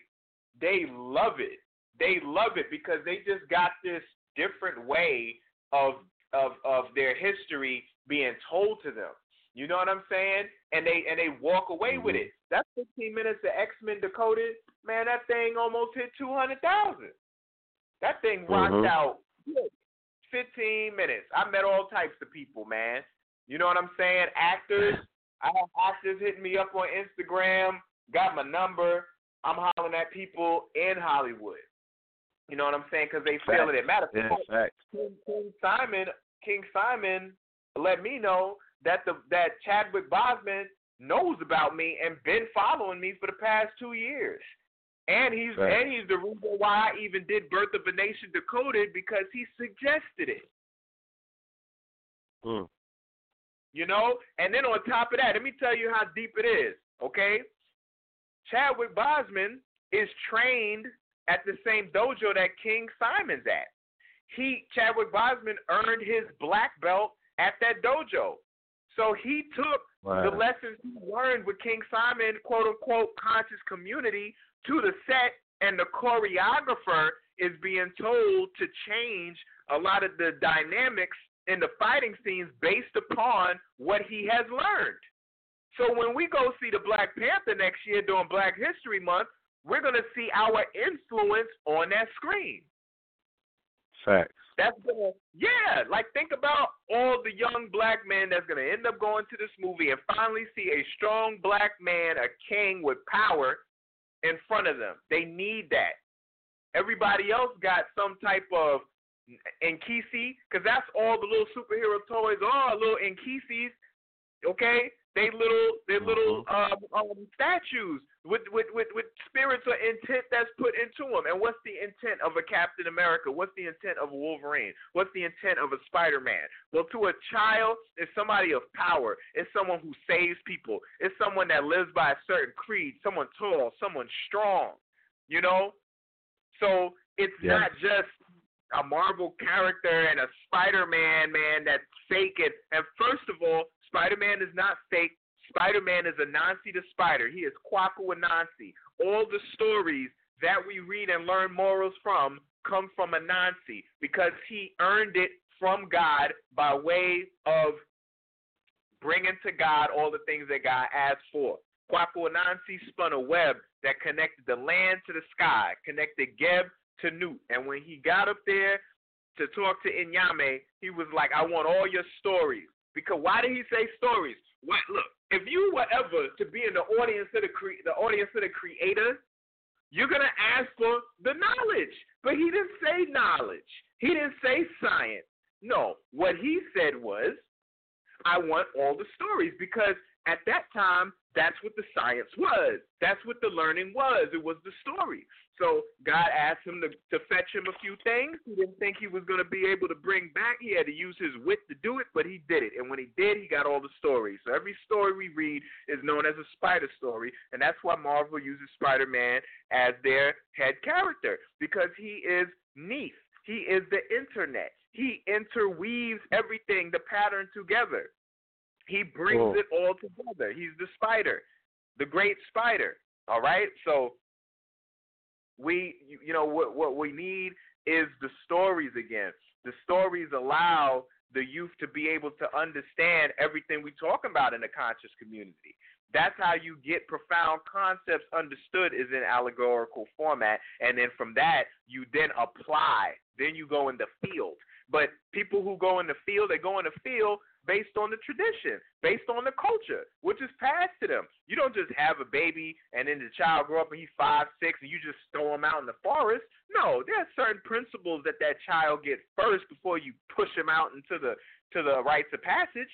they love it. They love it because they just got this different way of of of their history being told to them. You know what I'm saying? And they and they walk away with Mhm. it. That 15 minutes of X Men Decoded, man, that thing almost hit 200,000. That thing rocked Mhm. out good. 15 minutes. I met all types of people, man. You know what I'm saying? Actors. I have actors hitting me up on Instagram, got my number. I'm hollering at people in Hollywood. You know what I'm saying? Because they feeling it. Matter of fact, King Simon, King Simon, let me know that the that Chadwick Boseman knows about me and been following me for the past two years. And he's Right. and he's the reason why I even did Birth of a Nation Decoded because he suggested it. Mm. You know? And then on top of that, let me tell you how deep it is, okay? Chadwick Boseman is trained at the same dojo that King Simon's at. He Chadwick Boseman earned his black belt at that dojo. So he took Wow. the lessons he learned with King Simon, quote unquote, conscious community to the set, and the choreographer is being told to change a lot of the dynamics in the fighting scenes based upon what he has learned. So when we go see the Black Panther next year during Black History Month, we're going to see our influence on that screen. Facts. That's gonna yeah, like think about all the young black men that's gonna end up going to this movie and finally see a strong black man, a king with power in front of them. They need that. Everybody else got some type of Nkisi, because that's all the little superhero toys are, little Nkisis. Okay, they little they little um, um, statues with, with with with spirits or intent that's put into them. And what's the intent of a Captain America? What's the intent of a Wolverine? What's the intent of a Spider Man? Well, to a child, it's somebody of power. It's someone who saves people. It's someone that lives by a certain creed. Someone tall. Someone strong. You know. So it's not just a Marvel character and a Spider Man man that's fake it. And first of all, Spider Man is not fake. Spider Man is Anansi the Spider. He is Kwaku Anansi. All the stories that we read and learn morals from come from Anansi because he earned it from God by way of bringing to God all the things that God asked for. Kwaku Anansi spun a web that connected the land to the sky, connected Geb to Nut. And when he got up there to talk to Inyame, he was like, I want all your stories. Because why did he say stories? What look, if you were ever to be in the audience of the cre- the audience of the creator, you're to ask for the knowledge. But he didn't say knowledge, he didn't say science. No, what he said was, I want all the stories because at that time, that's what the science was. That's what the learning was. It was the story. So God asked him to, to fetch him a few things. He didn't think he was going to be able to bring back. He had to use his wit to do it, but he did it. And when he did, he got all the stories. So every story we read is known as a spider story, and that's why Marvel uses Spider Man as their head character because he is Neith. He is the internet. He interweaves everything, the pattern together. He brings oh. it all together. He's the spider, the great spider. All right? So we you know what what we need is the stories again. The stories allow the youth to be able to understand everything we talk about in the conscious community. That's how you get profound concepts understood is in allegorical format, and then from that you then apply. Then you go in the field. But people who go in the field, they go in the field based on the tradition, based on the culture, which is passed to them. You don't just have a baby and then the child grow up and he's five, six, and you just throw him out in the forest. No, there are certain principles that that child gets first before you push him out into the to the rites of passage.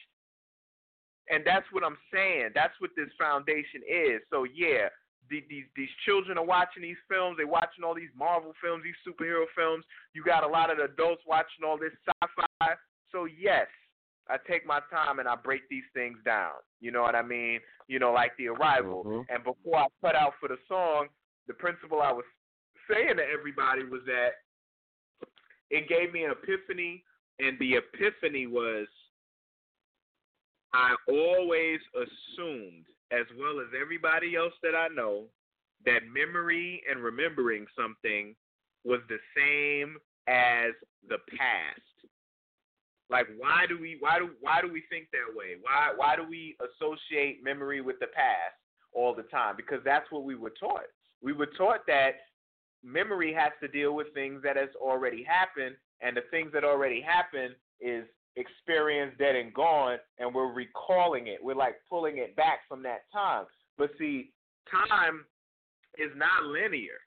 And that's what I'm saying. That's what this foundation is. So yeah, these these children are watching these films. They're watching all these Marvel films, these superhero films. You got a lot of adults watching all this sci-fi. So yes, I take my time and I break these things down. You know what I mean? You know, like the arrival. Mm-hmm. And before I cut out for the song, the principle I was saying to everybody was that it gave me an epiphany, and the epiphany was I always assumed, as well as everybody else that I know, that memory and remembering something was the same as the past. Like why do we why do why do we think that way? Why why do we associate memory with the past all the time? Because that's what we were taught. We were taught that memory has to deal with things that has already happened and the things that already happened is experience dead and gone and we're recalling it. We're like pulling it back from that time. But see, time is not linear.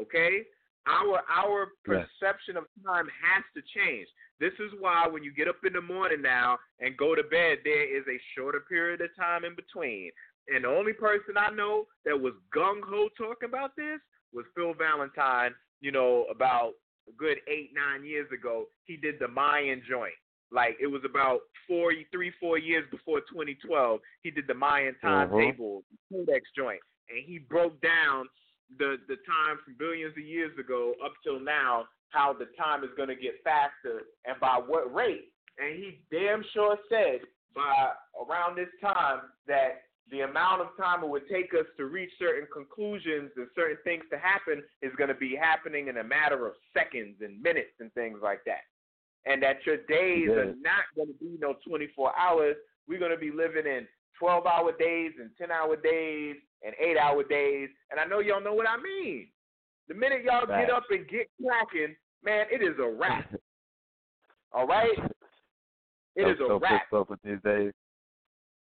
Okay? Our our perception yes. of time has to change. This is why when you get up in the morning now and go to bed, there is a shorter period of time in between. And the only person I know that was gung ho talking about this was Phil Valentine. You know, about a good eight nine years ago, he did the Mayan joint. Like it was about four, three, four years before 2012. He did the Mayan timetable, uh-huh. Codex joint, and he broke down the the time from billions of years ago up till now, how the time is going to get faster and by what rate. And he damn sure said by around this time that the amount of time it would take us to reach certain conclusions and certain things to happen is going to be happening in a matter of seconds and minutes and things like that. And that your days are not going to be no 24 hours. We're going to be living in 12 hour days and 10 hour days and eight hour days. And I know y'all know what I mean. The minute y'all right. get up and get cracking, man, it is a wrap. All right? It is a so wrap. Up with these days.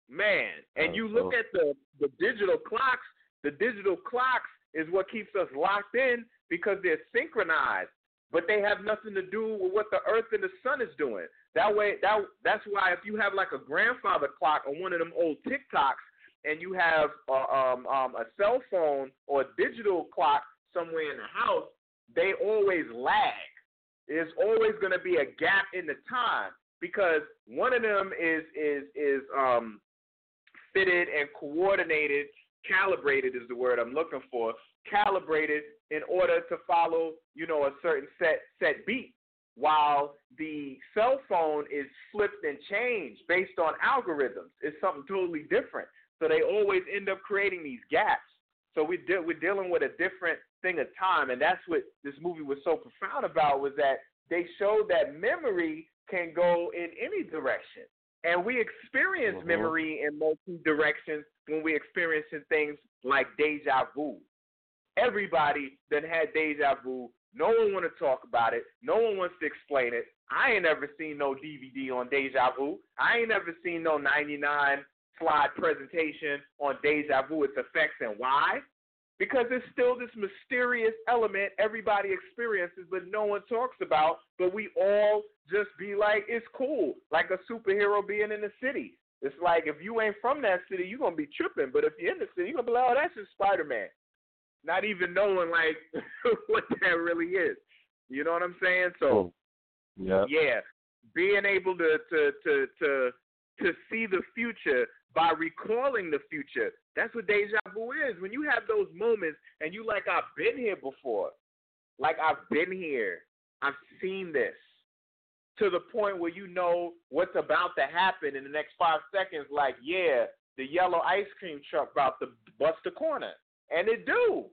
Man, and you look at the the digital clocks. The digital clocks is what keeps us locked in because they're synchronized, but they have nothing to do with what the Earth and the Sun is doing. That way, that that's why if you have like a grandfather clock or one of them old TikToks, and you have a, um, um, a cell phone or a digital clock somewhere in the house, they always lag. There's always going to be a gap in the time because one of them is is is um, fitted and coordinated, calibrated is the word I'm looking for, calibrated in order to follow, you know, a certain set set beat while the cell phone is flipped and changed based on algorithms. It's something totally different. So they always end up creating these gaps. So we de- we're dealing with a different thing of time, and that's what this movie was so profound about was that they showed that memory can go in any direction, and we experience mm-hmm. memory in multi directions when we experiencing things like deja vu. Everybody that had deja vu no one want to talk about it. No one wants to explain it. I ain't never seen no DVD on Deja Vu. I ain't never seen no 99 slide presentation on Deja Vu, its effects and why. because it's still this mysterious element everybody experiences but no one talks about but we all just be like it's cool like a superhero being in the city. It's like if you ain't from that city you're gonna be tripping but if you're in the city you're gonna be like oh that's just spider-man. Not even knowing like what that really is. You know what i'm saying? So oh, yeah. yeah being able to to to to to see the future by recalling the future. That's what deja vu is. When you have those moments and you like, I've been here before. Like I've been here. I've seen this. To the point where you know what's about to happen in the next five seconds, like, yeah, the yellow ice cream truck about to bust the corner. And it do.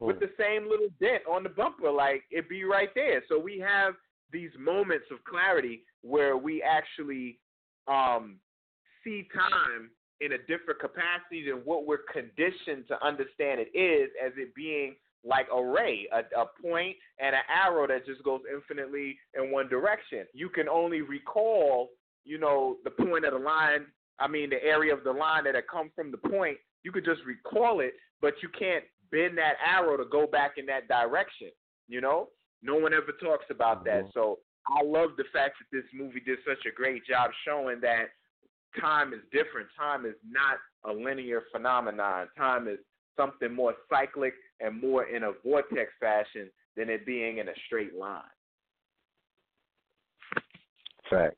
With the same little dent on the bumper, like it be right there. So we have these moments of clarity where we actually um, see time in a different capacity than what we're conditioned to understand it is, as it being like a ray, a, a point and an arrow that just goes infinitely in one direction. You can only recall, you know, the point of the line. I mean, the area of the line that had come from the point. You could just recall it, but you can't bend that arrow to go back in that direction. You know, no one ever talks about that. Mhm. So I love the fact that this movie did such a great job showing that time is different. Time is not a linear phenomenon. Time is something more cyclic and more in a vortex fashion than it being in a straight line. Fact.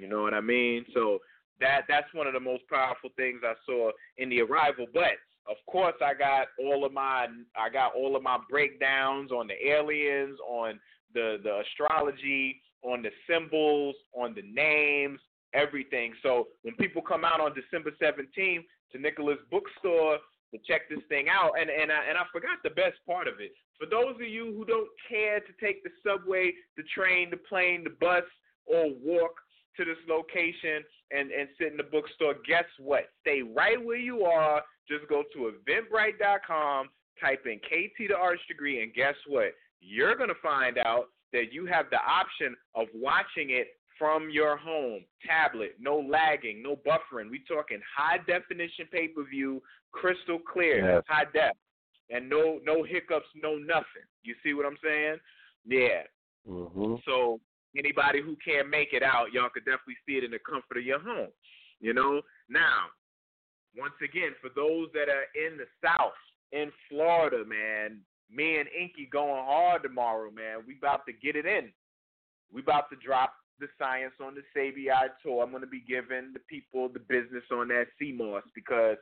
You know what I mean? So that that's one of the most powerful things I saw in the arrival. But of course, I got all of my I got all of my breakdowns on the aliens, on the the astrology, on the symbols, on the names, everything. So when people come out on December 17th to Nicholas Bookstore to check this thing out, and and I, and I forgot the best part of it. For those of you who don't care to take the subway, the train, the plane, the bus, or walk to this location and and sit in the bookstore, guess what? Stay right where you are. Just go to Eventbrite.com, type in KT the Arch Degree, and guess what? You're gonna find out that you have the option of watching it from your home, tablet, no lagging, no buffering. We talking high definition pay per view, crystal clear, Yes. high def, and no no hiccups, no nothing. You see what I'm saying? Yeah. hmm So anybody who can't make it out, y'all could definitely see it in the comfort of your home. You know. Now, once again, for those that are in the South, in Florida, man, me and Inky going hard tomorrow, man. We about to get it in. We about to drop the science on the Sabiai tour. I'm going to be giving the people the business on that moss because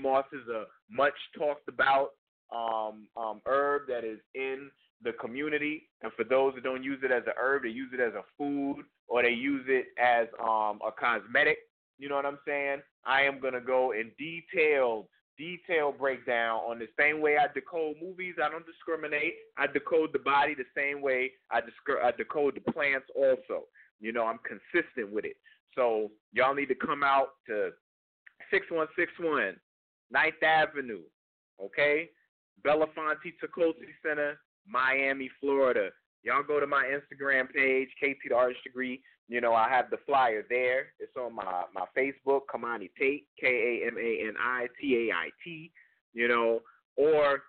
moss is a much talked about um, um, herb that is in the community. And for those that don't use it as a herb, they use it as a food or they use it as um, a cosmetic. You know what I'm saying? I am going to go in detailed detailed breakdown on the same way I decode movies. I don't discriminate. I decode the body the same way I, I decode the plants also. You know, I'm consistent with it. So y'all need to come out to 6161 9th Avenue, okay? Belafonte Tacolcy Center, Miami, Florida. Y'all go to my Instagram page, KT the Arch Degree. You know, I have the flyer there. It's on my my Facebook, Kamani Tait, K A M A N I T A I T. You know, or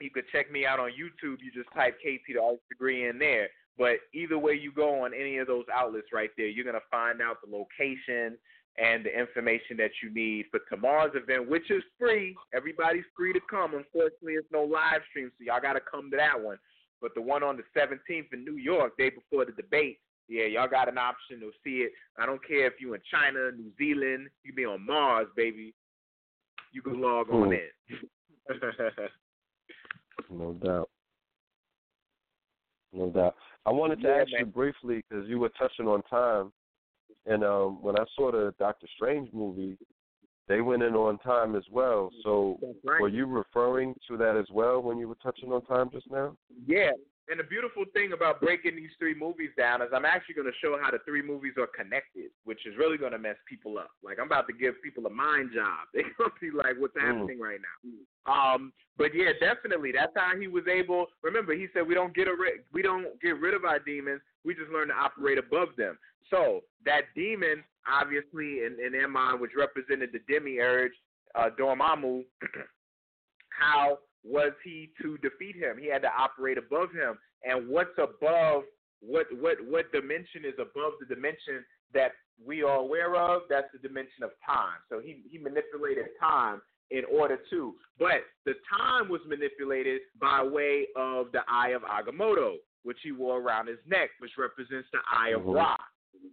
you could check me out on YouTube. You just type KT the Arch Degree in there. But either way you go on any of those outlets right there, you're gonna find out the location and the information that you need for tomorrow's event, which is free. Everybody's free to come. Unfortunately, it's no live stream, so y'all got to come to that one. But the one on the 17th in New York, day before the debate, yeah, y'all got an option to see it. I don't care if you're in China, New Zealand, you be on Mars, baby. You can log on Hmm. in. No doubt. No doubt. I wanted to Yeah, ask you man. briefly because you were touching on time, and um, when I saw the Doctor Strange movie, they went in on time as well. So, right. were you referring to that as well when you were touching on time just now? Yeah. And the beautiful thing about breaking these three movies down is I'm actually going to show how the three movies are connected, which is really going to mess people up. Like I'm about to give people a mind job. They're going to be like, "What's Mm. happening right now?" Um, but yeah, definitely, that's how he was able. Remember, he said we don't get a ri- we don't get rid of our demons. We just learn to operate above them. So that demon, obviously, in, in their mind, which represented the demiurge, uh, Dormammu, how was he to defeat him? He had to operate above him. And what's above? What what what dimension is above the dimension that we are aware of? That's the dimension of time. So he he manipulated time in order to. But the time was manipulated by way of the Eye of Agamotto, which he wore around his neck, which represents the Eye of Mhm. Ra.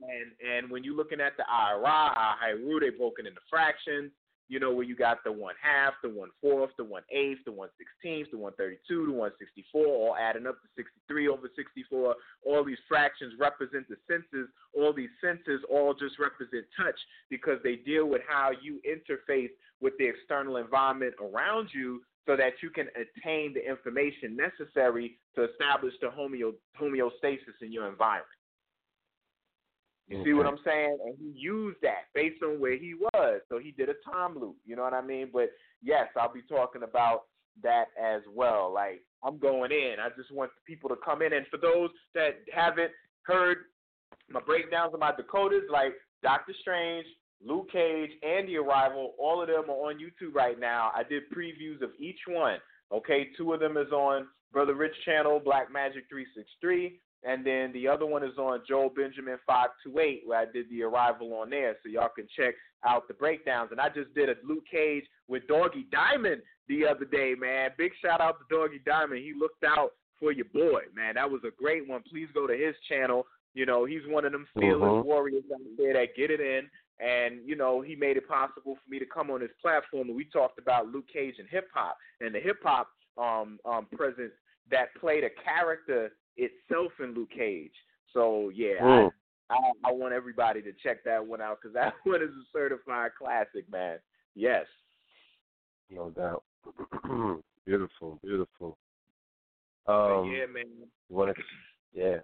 And and when you're looking at the Eye of Ra, Eye they broken into fractions. You know where you got the one half, the one fourth, the one eighth, the one sixteenth, the one thirty two, the one sixty four, all adding up to sixty three over sixty four. All these fractions represent the senses. All these senses all just represent touch because they deal with how you interface with the external environment around you so that you can attain the information necessary to establish the homeo- homeostasis in your environment. You see what I'm saying? And he used that based on where he was. So he did a time loop. You know what I mean? But yes, I'll be talking about that as well. Like I'm going in. I just want people to come in. And for those that haven't heard my breakdowns of my Dakotas, like Doctor Strange, Luke Cage, and The Arrival, all of them are on YouTube right now. I did previews of each one. Okay, two of them is on Brother Rich channel, Black Magic 363, and then the other one is on Joel Benjamin 528, where I did The Arrival on there, so y'all can check out the breakdowns. And I just did a Luke Cage with Doggy Diamond the other day, man. Big shout out to Doggy Diamond. He looked out for your boy, man. That was a great one. Please go to his channel. You know, he's one of them fearless Mhm. warriors out there that get it in. And, you know, he made it possible for me to come on his platform. And we talked about Luke Cage and hip hop and the hip hop um, um, presence that played a character itself in Luke Cage. So, yeah, Mm. I, I, I want everybody to check that one out because that one is a certified classic, man. Yes. No doubt. beautiful, beautiful. Um, yeah, man. wanna, yeah.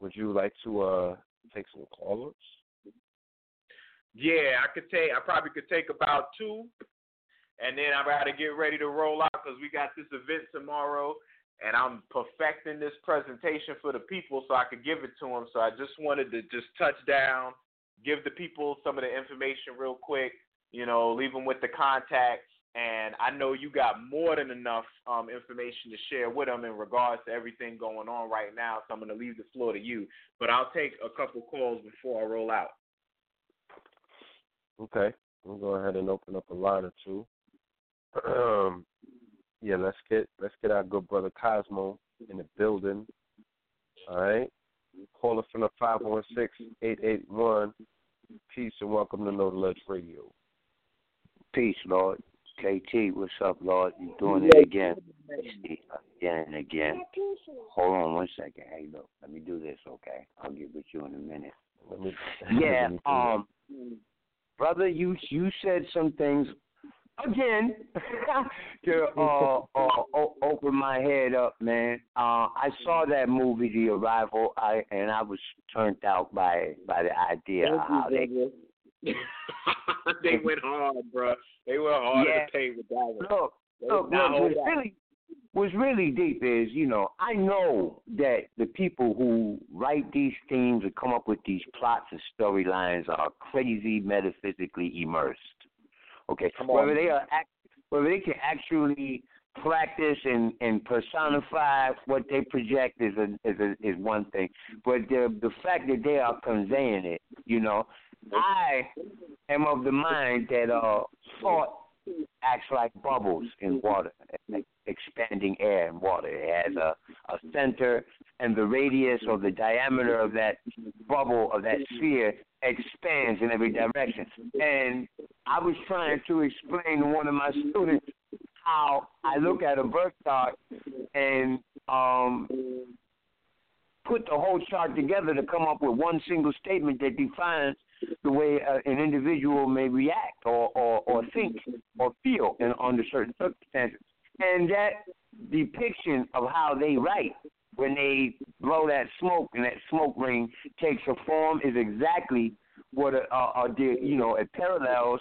Would you like to uh take some callers? Yeah, I could take. I probably could take about two, and then I got to get ready to roll out because we got this event tomorrow, and I'm perfecting this presentation for the people so I could give it to them. So I just wanted to just touch down, give the people some of the information real quick. You know, leave them with the contacts. And I know you got more than enough um, information to share with them in regards to everything going on right now. So I'm going to leave the floor to you. But I'll take a couple calls before I roll out. Okay. We'll go ahead and open up a line or two. Yeah, let's get let's get our good brother Cosmo in the building. All right. Call us from the five one six eight eight one. Peace and welcome to Know the Ledge Radio. Peace, Lord. KT, what's up, Lord? You doing it again. Again and again. Hold on one second. Hey, look, let me do this, okay? I'll get with you in a minute. Me, Yeah, let me do um, brother, you you said some things again to uh, uh o- open my head up, man. Uh, I saw that movie, The Arrival, I and I was turned out by by the idea of how they they went hard, bro. They went hard Yeah. to pay with that one. look They look, did look what's really what's really deep is, you know, I know that the people who write these themes and come up with these plots and storylines are crazy metaphysically immersed. Okay, Come on. whether they are act, whether they can actually practice and and personify what they project is a is a, is one thing, but the the fact that they are conveying it, you know, I am of the mind that uh thought acts like bubbles in water, like expanding air in water. It has a, a center, and the radius or the diameter of that bubble of that sphere expands in every direction. And I was trying to explain to one of my students how I look at a birth chart and um, put the whole chart together to come up with one single statement that defines the way uh, an individual may react or, or, or think or feel in, under certain circumstances. And that depiction of how they write when they blow that smoke and that smoke ring takes a form is exactly what a, a, a you know it parallels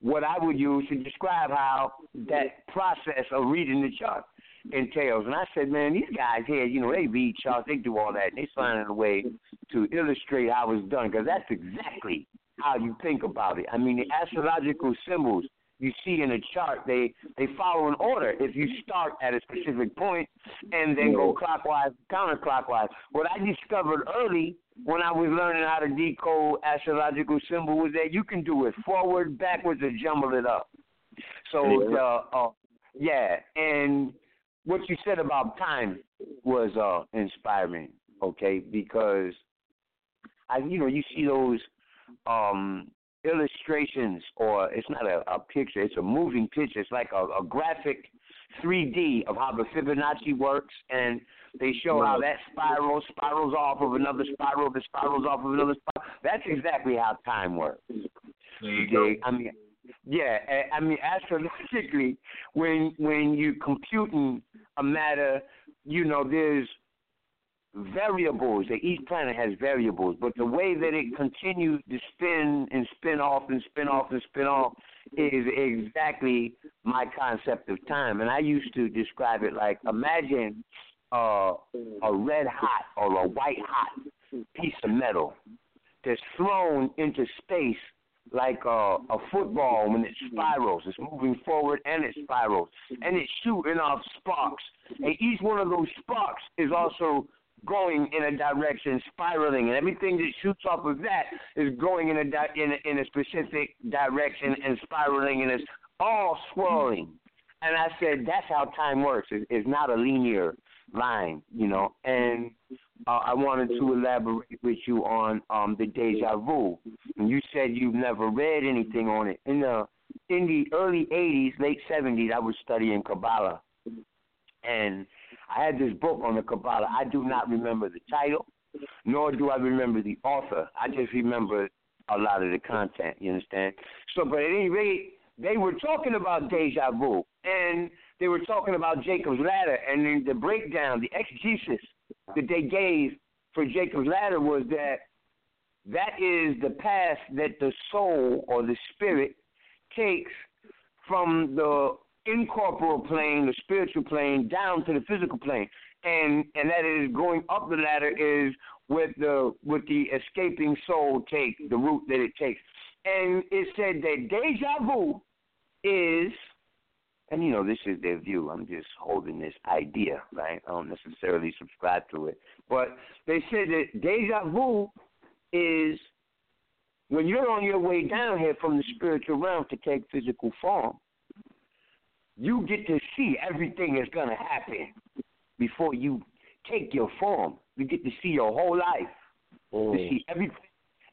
what I would use to describe how that process of reading the chart entails. And I said, man, these guys here, you know, they read charts, they do all that, and they find a way to illustrate how it's done because that's exactly how you think about it. I mean, the astrological symbols you see in a chart, they they follow an order. If you start at a specific point and then go clockwise, counterclockwise. What I discovered early when I was learning how to decode astrological symbol was that you can do it forward, backwards, or jumble it up. So, uh, uh, yeah, and what you said about time was uh, inspiring. Okay, because I, you know, you see those um illustrations, or it's not a, a picture; it's a moving picture. It's like a, a graphic 3D of how the Fibonacci works, and they show how that spiral spirals off of another spiral, that spirals off of another spiral. That's exactly how time works. Okay. I mean, yeah, I mean, astrologically, when when you're computing a matter, you know, there's variables. That each planet has variables, but the way that it continues to spin and spin off and spin off and spin off is exactly my concept of time. And I used to describe it like imagine uh, a red hot or a white hot piece of metal that's thrown into space like a, a football when it spirals. It's moving forward and it spirals. And it's shooting off sparks. And each one of those sparks is also going in a direction, spiraling, and everything that shoots off of that is going in a di- in a, in a specific direction and spiraling, and it's all swirling. And I said that's how time works. It, it's not a linear line, you know. And uh, I wanted to elaborate with you on um, the deja vu. And you said you've never read anything on it. In the in the early '80s, late '70s, I was studying Kabbalah, and I had this book on the Kabbalah. I do not remember the title, nor do I remember the author. I just remember a lot of the content. You understand? So, but at any rate, they were talking about deja vu, and they were talking about Jacob's ladder, and then the breakdown, the exegesis that they gave for Jacob's ladder was that that is the path that the soul or the spirit takes from the incorporeal plane, the spiritual plane, down to the physical plane, and and that is going up the ladder is with the with the escaping soul take the route that it takes, and it said that deja vu is, and you know this is their view. I'm just holding this idea, right? I don't necessarily subscribe to it, but they said that deja vu is when you're on your way down here from the spiritual realm to take physical form you get to see everything that's going to happen before you take your form. You get to see your whole life. Mm. To see every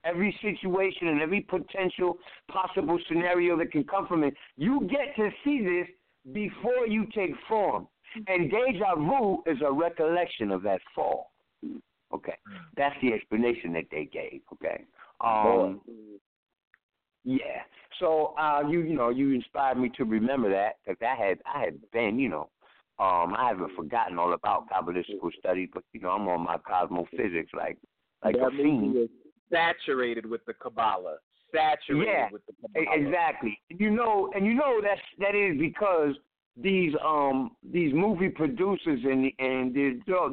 every situation and every potential possible scenario that can come from it. You get to see this before you take form. And deja vu is a recollection of that fall. Okay. That's the explanation that they gave. Okay. Um, yeah. So uh, you you know you inspired me to remember that because I had I had been you know um I haven't forgotten all about kabbalistical studies, but you know I'm on my cosmophysics like like that a fiend. Saturated with the Kabbalah. Saturated yeah, with the Kabbalah. exactly. You know, and you know that's that is because these um these movie producers and and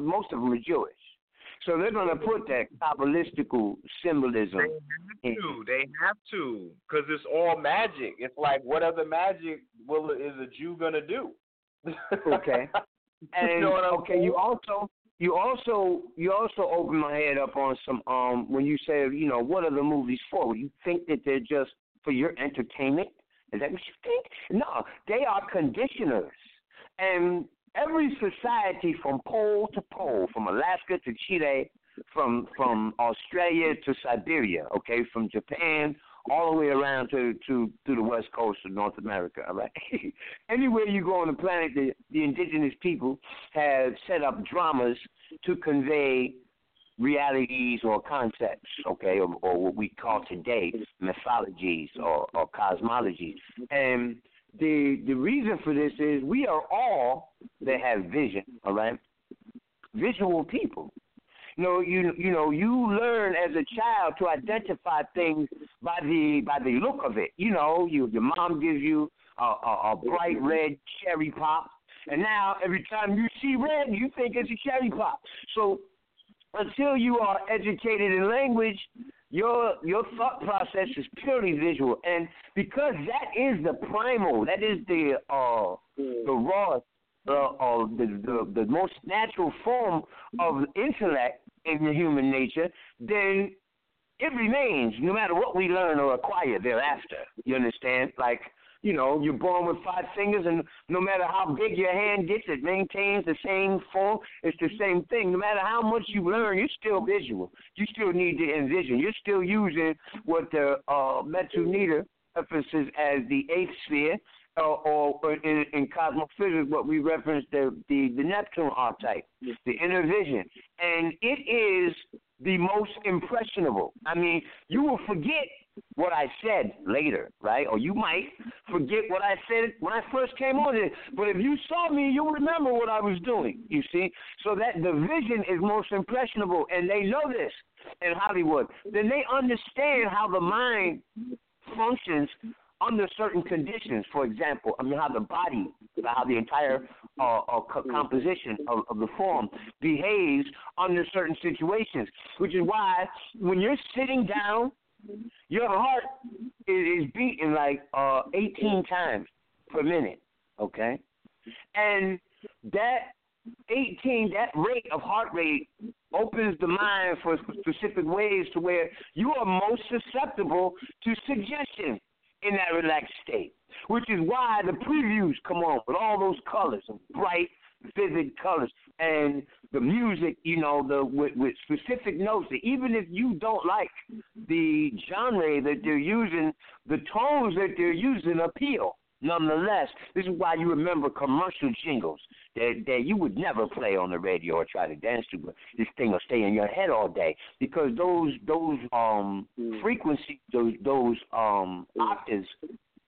most of them are Jewish. So they're going to put that kabbalistical symbolism. They have to. They have to, because it's all magic. It's like what other magic will is a Jew going to do? okay. And you know okay, you also you also you also open my head up on some um when you say you know what are the movies for? You think that they're just for your entertainment? Is that what you think? No, they are conditioners. And every society from pole to pole, from Alaska to Chile, from from Australia to Siberia, okay, from Japan all the way around to to to the west coast of North America. All right, anywhere you go on the planet, the the indigenous people have set up dramas to convey realities or concepts, okay, or, or what we call today mythologies or, or cosmologies, and the the reason for this is we are all that have vision, all right? Visual people. You know, you you know, you learn as a child to identify things by the by the look of it. You know, you your mom gives you a, a, a bright red cherry pop, and now every time you see red, you think it's a cherry pop. So until you are educated in language, your your thought process is purely visual, and because that is the primal, that is the uh the raw, uh, uh the, the the most natural form of intellect in the human nature, then it remains no matter what we learn or acquire thereafter. You understand? Like you know, you're born with five fingers, and no matter how big your hand gets, it maintains the same form. It's the same thing. No matter how much you learn, you're still visual. You still need to envision. You're still using what the uh, Metu references as the eighth sphere, uh, or, or in, in cosmophysics, what we reference the, the, the Neptune archetype, the inner vision. And it is the most impressionable. I mean, you will forget what I said later, right? Or you might forget what I said when I first came on it. But if you saw me, you'll remember what I was doing, you see? So that the vision is most impressionable, and they know this in Hollywood. Then they understand how the mind functions under certain conditions. For example, I mean, how the body, how the entire uh, uh, composition of, of the form behaves under certain situations. Which is why when you're sitting down your heart is, beating like uh, 18 times per minute, okay? And that 18, that rate of heart rate opens the mind for specific ways to where you are most susceptible to suggestion in that relaxed state, which is why the previews come on with all those colors bright, vivid colors and the music, you know, the with, with specific notes. Even if you don't like the genre that they're using, the tones that they're using appeal. Nonetheless, this is why you remember commercial jingles that, that you would never play on the radio or try to dance to, but this thing will stay in your head all day because those those um mm. frequencies, those those um mm. octaves,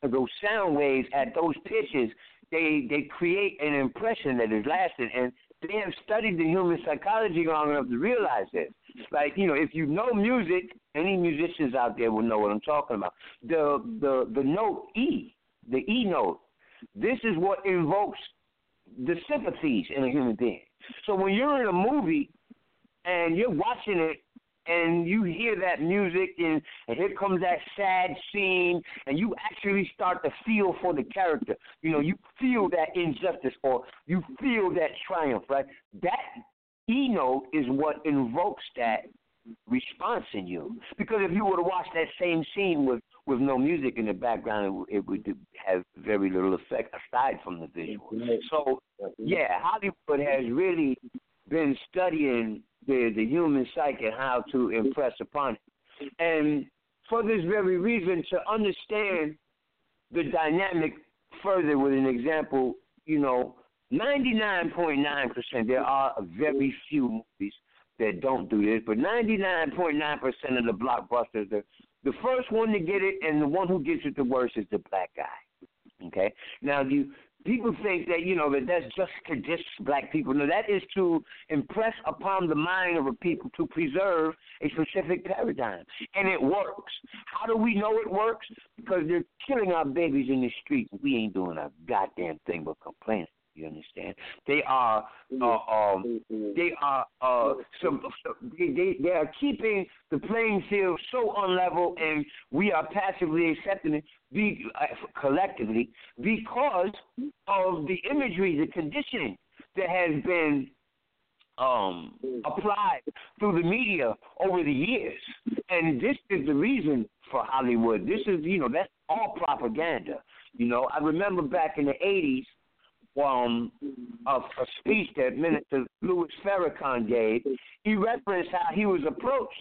those sound waves at those pitches they they create an impression that is lasting, and they have studied the human psychology long enough to realize this. Like you know, if you know music, any musicians out there will know what I'm talking about. The the the note E, the E note, this is what invokes the sympathies in a human being. So when you're in a movie and you're watching it and you hear that music and, and here comes that sad scene and you actually start to feel for the character. You know, you feel that injustice or you feel that triumph, right? That E note is what invokes that response in you. Because if you were to watch that same scene with with no music in the background, it, it would have very little effect aside from the visual. So, yeah, Hollywood has really been studying the the human psyche and how to impress upon it. And for this very reason, to understand the dynamic further with an example, you know, 99.9%, there are very few movies that don't do this, but 99.9% of the blockbusters, the, the first one to get it and the one who gets it the worst is the black guy. Okay? Now, you people think that you know that that's just to diss black people. No, that is to impress upon the mind of a people to preserve a specific paradigm, and it works. How do we know it works? Because they're killing our babies in the street. We ain't doing a goddamn thing but complaining. You understand? They are, uh, um, they are, uh, some, they, they, they are keeping the playing field so unlevel, and we are passively accepting it, be, uh, collectively, because of the imagery, the conditioning that has been um, applied through the media over the years. And this is the reason for Hollywood. This is, you know, that's all propaganda. You know, I remember back in the 80s, um, of a speech that Minister Louis Farrakhan gave, he referenced how he was approached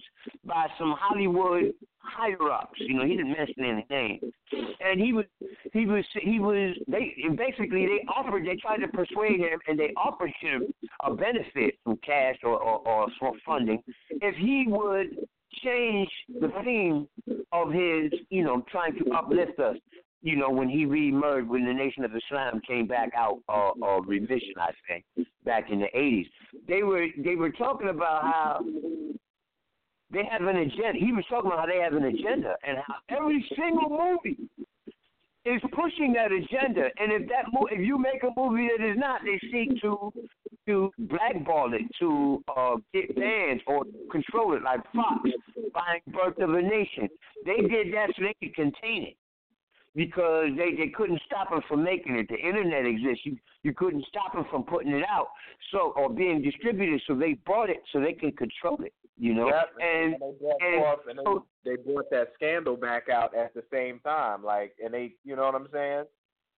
by some Hollywood higher ups. You know, he didn't mention any names, and he was he was he was they basically they offered they tried to persuade him and they offered him a benefit from cash or or, or funding if he would change the theme of his you know trying to uplift us you know, when he reemerged, when the Nation of Islam came back out uh, uh, revision, I think, back in the '80s, they were they were talking about how they have an agenda. He was talking about how they have an agenda and how every single movie is pushing that agenda. And if that mo- if you make a movie that is not, they seek to to blackball it, to uh, get banned or control it, like Fox buying Birth of a Nation. They did that so they could contain it because they they couldn't stop them from making it. The internet exists. You you couldn't stop them from putting it out. So or being distributed. So they bought it so they can control it. You know, Yep, and they brought and forth and they, they brought that scandal back out at the same time. Like, and they, you know what I'm saying?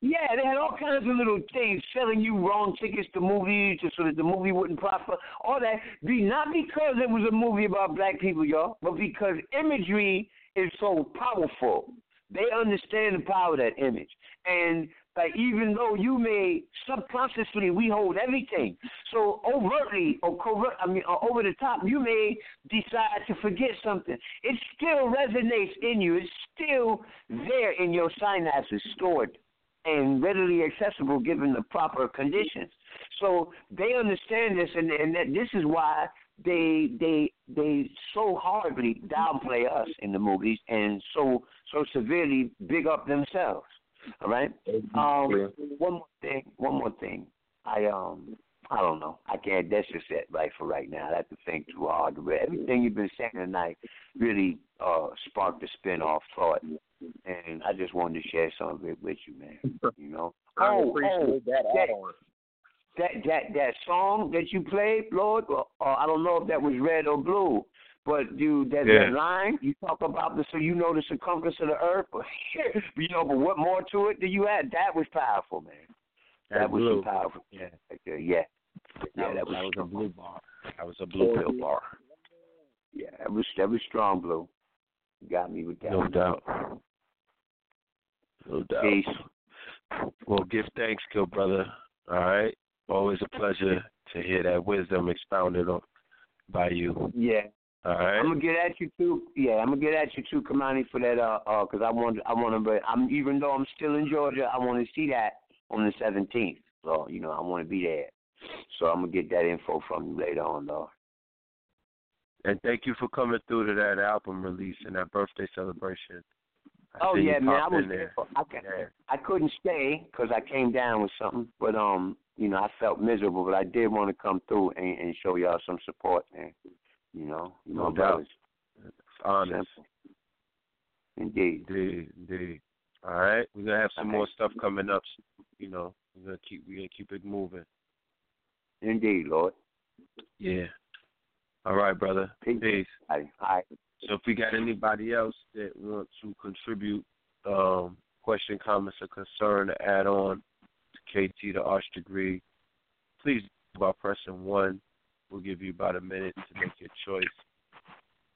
Yeah, they had all kinds of little things selling you wrong tickets to movies just so that the movie wouldn't prosper. All that be not because it was a movie about black people, y'all, but because imagery is so powerful. They understand the power of that image. And like even though you may subconsciously we hold everything. So overtly or covert I mean or over the top, you may decide to forget something. It still resonates in you. It's still there in your synapses stored and readily accessible given the proper conditions. So they understand this, and, and that this is why they they they so hardly downplay us in the movies and so so severely big up themselves. All right. Um, one more thing. One more thing. I um. I don't know. I can't. That's just it, right for right now. I have to think too hard. But everything you've been saying tonight really uh sparked a spin-off thought, and I just wanted to share some of it with you, man. You know. I Oh, appreciate oh, that that- that that that song that you played, Lord, or, or I don't know if that was red or blue, but dude, that, Yeah. that line you talk about the so you know the circumference of the earth, but you know, but what more to it do you add? That was powerful, man. That, That was blue. powerful. Yeah, right yeah, yeah. That was, that was a blue bar. That was a blue pill bar. Yeah, that was that was strong, blue. Got me with that. No doubt. No doubt. Peace. Well, give thanks, good brother. All right. Always a pleasure to hear that wisdom expounded on by you. Yeah. All right. I'm gonna get at you too. Yeah, I'm gonna get at you too, Kamani, for that. Uh, uh, because I want, I want to, but I'm even though I'm still in Georgia, I want to see that on the 17th. So you know, I want to be there. So I'm gonna get that info from you later on, though. And thank you for coming through to that album release and that birthday celebration. I oh yeah, man, I was there. For, I can, Yeah. I couldn't stay because I came down with something, but um, you know, I felt miserable, but I did want to come through and, and show y'all some support, man. You know, you No know, doubt. It's honest. Simple. Indeed. Indeed, indeed. All right. We're gonna have some Okay. more stuff coming up. You know, we're gonna keep we're gonna keep it moving. Indeed, Lord. Yeah. All right, brother. Peace. Peace. All right. All right. So if we got anybody else that want to contribute um, question, comments, or concern to add on to KT the Arch degree, please by pressing one. We'll give you about a minute to make your choice.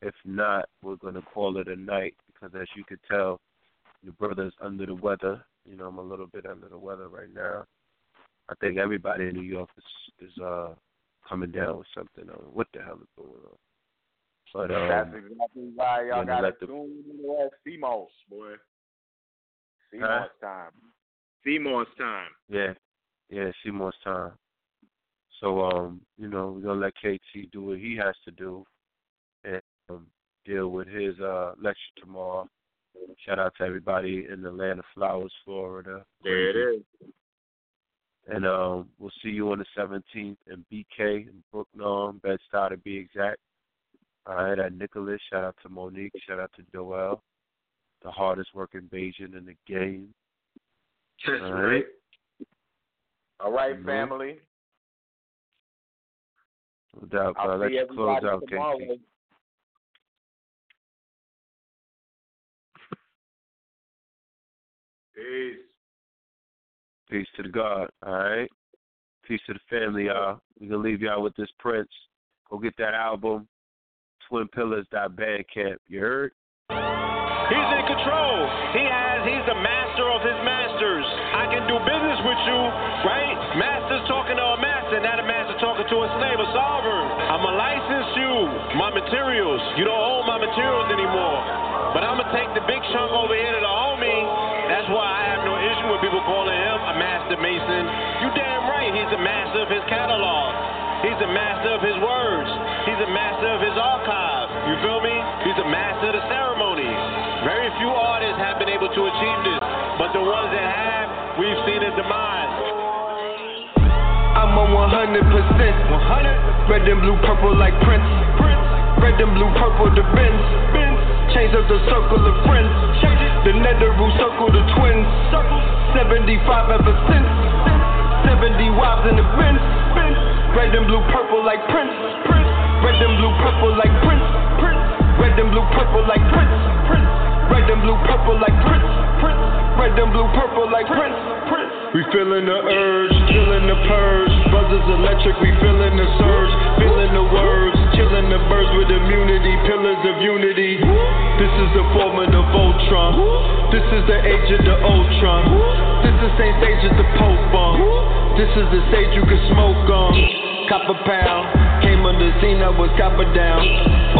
If not, we're gonna call it a night because as you could tell, your brother's under the weather. You know, I'm a little bit under the weather right now. I think everybody in New York is is uh coming down with something. Uh, what the hell is going on? But um, That's exactly why y'all got to tune in to CMOS, boy. CMOS Huh? time. CMOS time. Yeah, yeah, Seymour's time. So, um, you know, we're gonna let KT do what he has to do and um, deal with his uh lecture tomorrow. Shout out to everybody in the land of flowers, Florida. There it is. And um, we'll see you on the 17th in BK in Brooknorm, Bed-Stuy to be exact. All right, at Nicholas. Shout out to Monique. Shout out to Joel, the hardest working Bajan in the game. That's All right. right. All right, Mhm. family. No doubt, I'll bro. Let see you close everybody out, tomorrow. KT. Peace. Peace to the God, all right? Peace to the family, y'all. we going to leave y'all with this Prince. Go get that album, twin twinpillars.bandcamp. You heard? He's in control. He has, he's the master of his masters. I can do business with you, right? Master's big chunk over here to the homie. That's why I have no issue with people calling him a master mason. You damn right, he's a master of his catalog. He's a master of his words. He's a master of his archive. You feel me? He's a master of the ceremonies. Very few artists have been able to achieve this, but the ones that have, we've seen his demise. I'm on 100%. 100. Red and blue, purple like Prince. Prince. Red and blue, purple the Benz. Change up the circle of friends. The Neteru circle the twins. 75 ever since. 70 wives in the Benz. Red and blue, purple like Prince. Red and blue, purple like Prince. Red and blue, purple like Prince. Red and blue, purple like. Prince. Red and blue, purple like Prince. We feeling the urge, killing the purge. Buzzers electric, we feeling the surge. Feeling the words, chilling the birds with immunity. Pillars of unity. This is the form of the Voltron. This is the age of the Ultron. This is the same stage as the Pope on. This is the stage you can smoke on. Copper pound. Came on the scene, I was copper down.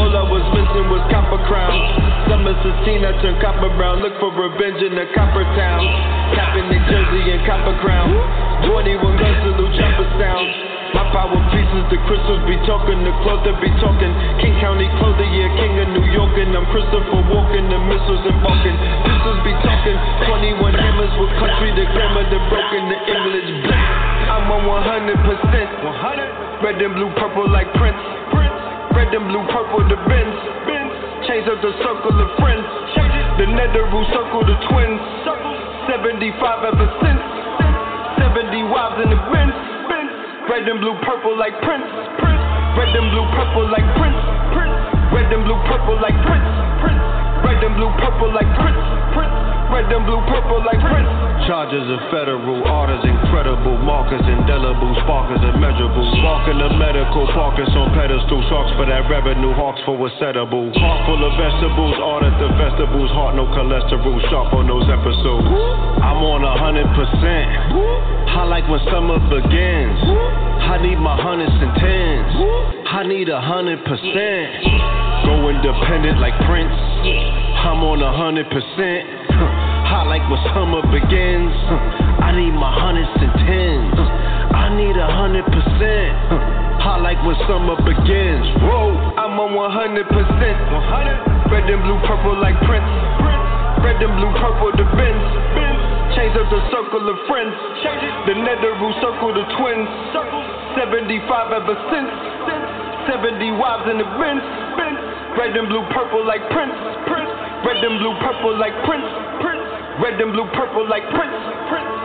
All I was missing was copper crown. Summer 16, I turned copper brown. Look for revenge in the copper town. Capping New Jersey and copper crown. 21 guns, salute chopper sound. My power pieces, the crystals be talking, the cloth that be talking. King County clothing, yeah, king of New York, and I'm Christopher walking, the missiles and embarking. Pistols be talking, 21 hammers with country, the grammar, the broken, the English. I'm on 100%. 100. Red and blue, purple like Prince. Prince. Red and blue, purple the Benz. Benz. Change up the circle of friends. The Neteru circle the twins. 75 ever since. 70 wives in the Benz. Benz. Red and blue, purple like Prince. Prince. Red and blue, purple like Prince. Prince. Red and blue, purple like Prince. Prince. Red and blue, purple like Prince. Prince. Red and blue, purple like Prince. Charges of federal, orders incredible, markers indelible, sparkers immeasurable. Sparking the medical, parkers on pedestals, hawks for that revenue, hawks for what's settable. Heart full of vegetables, audit the vegetables, heart no cholesterol, sharp on those episodes. I'm on a hundred percent. I like when summer begins. I need my hundreds and tens. I need a hundred percent. Go independent like Prince. I'm on a hundred percent. I like when summer begins. I need my hundreds and tens. I need a hundred percent. I like when summer begins. Whoa, I'm on 100 percent. 100. Red and blue, purple like Prince. Red and blue, purple the Benz. Change up the circle of friends. The Neteru circle the twins. 75 ever since. 70 wives in the Benz. Red and blue, purple like Prince. Prince. Red and blue, purple like Prince. Prince. Red and blue, purple like Prince. Prince.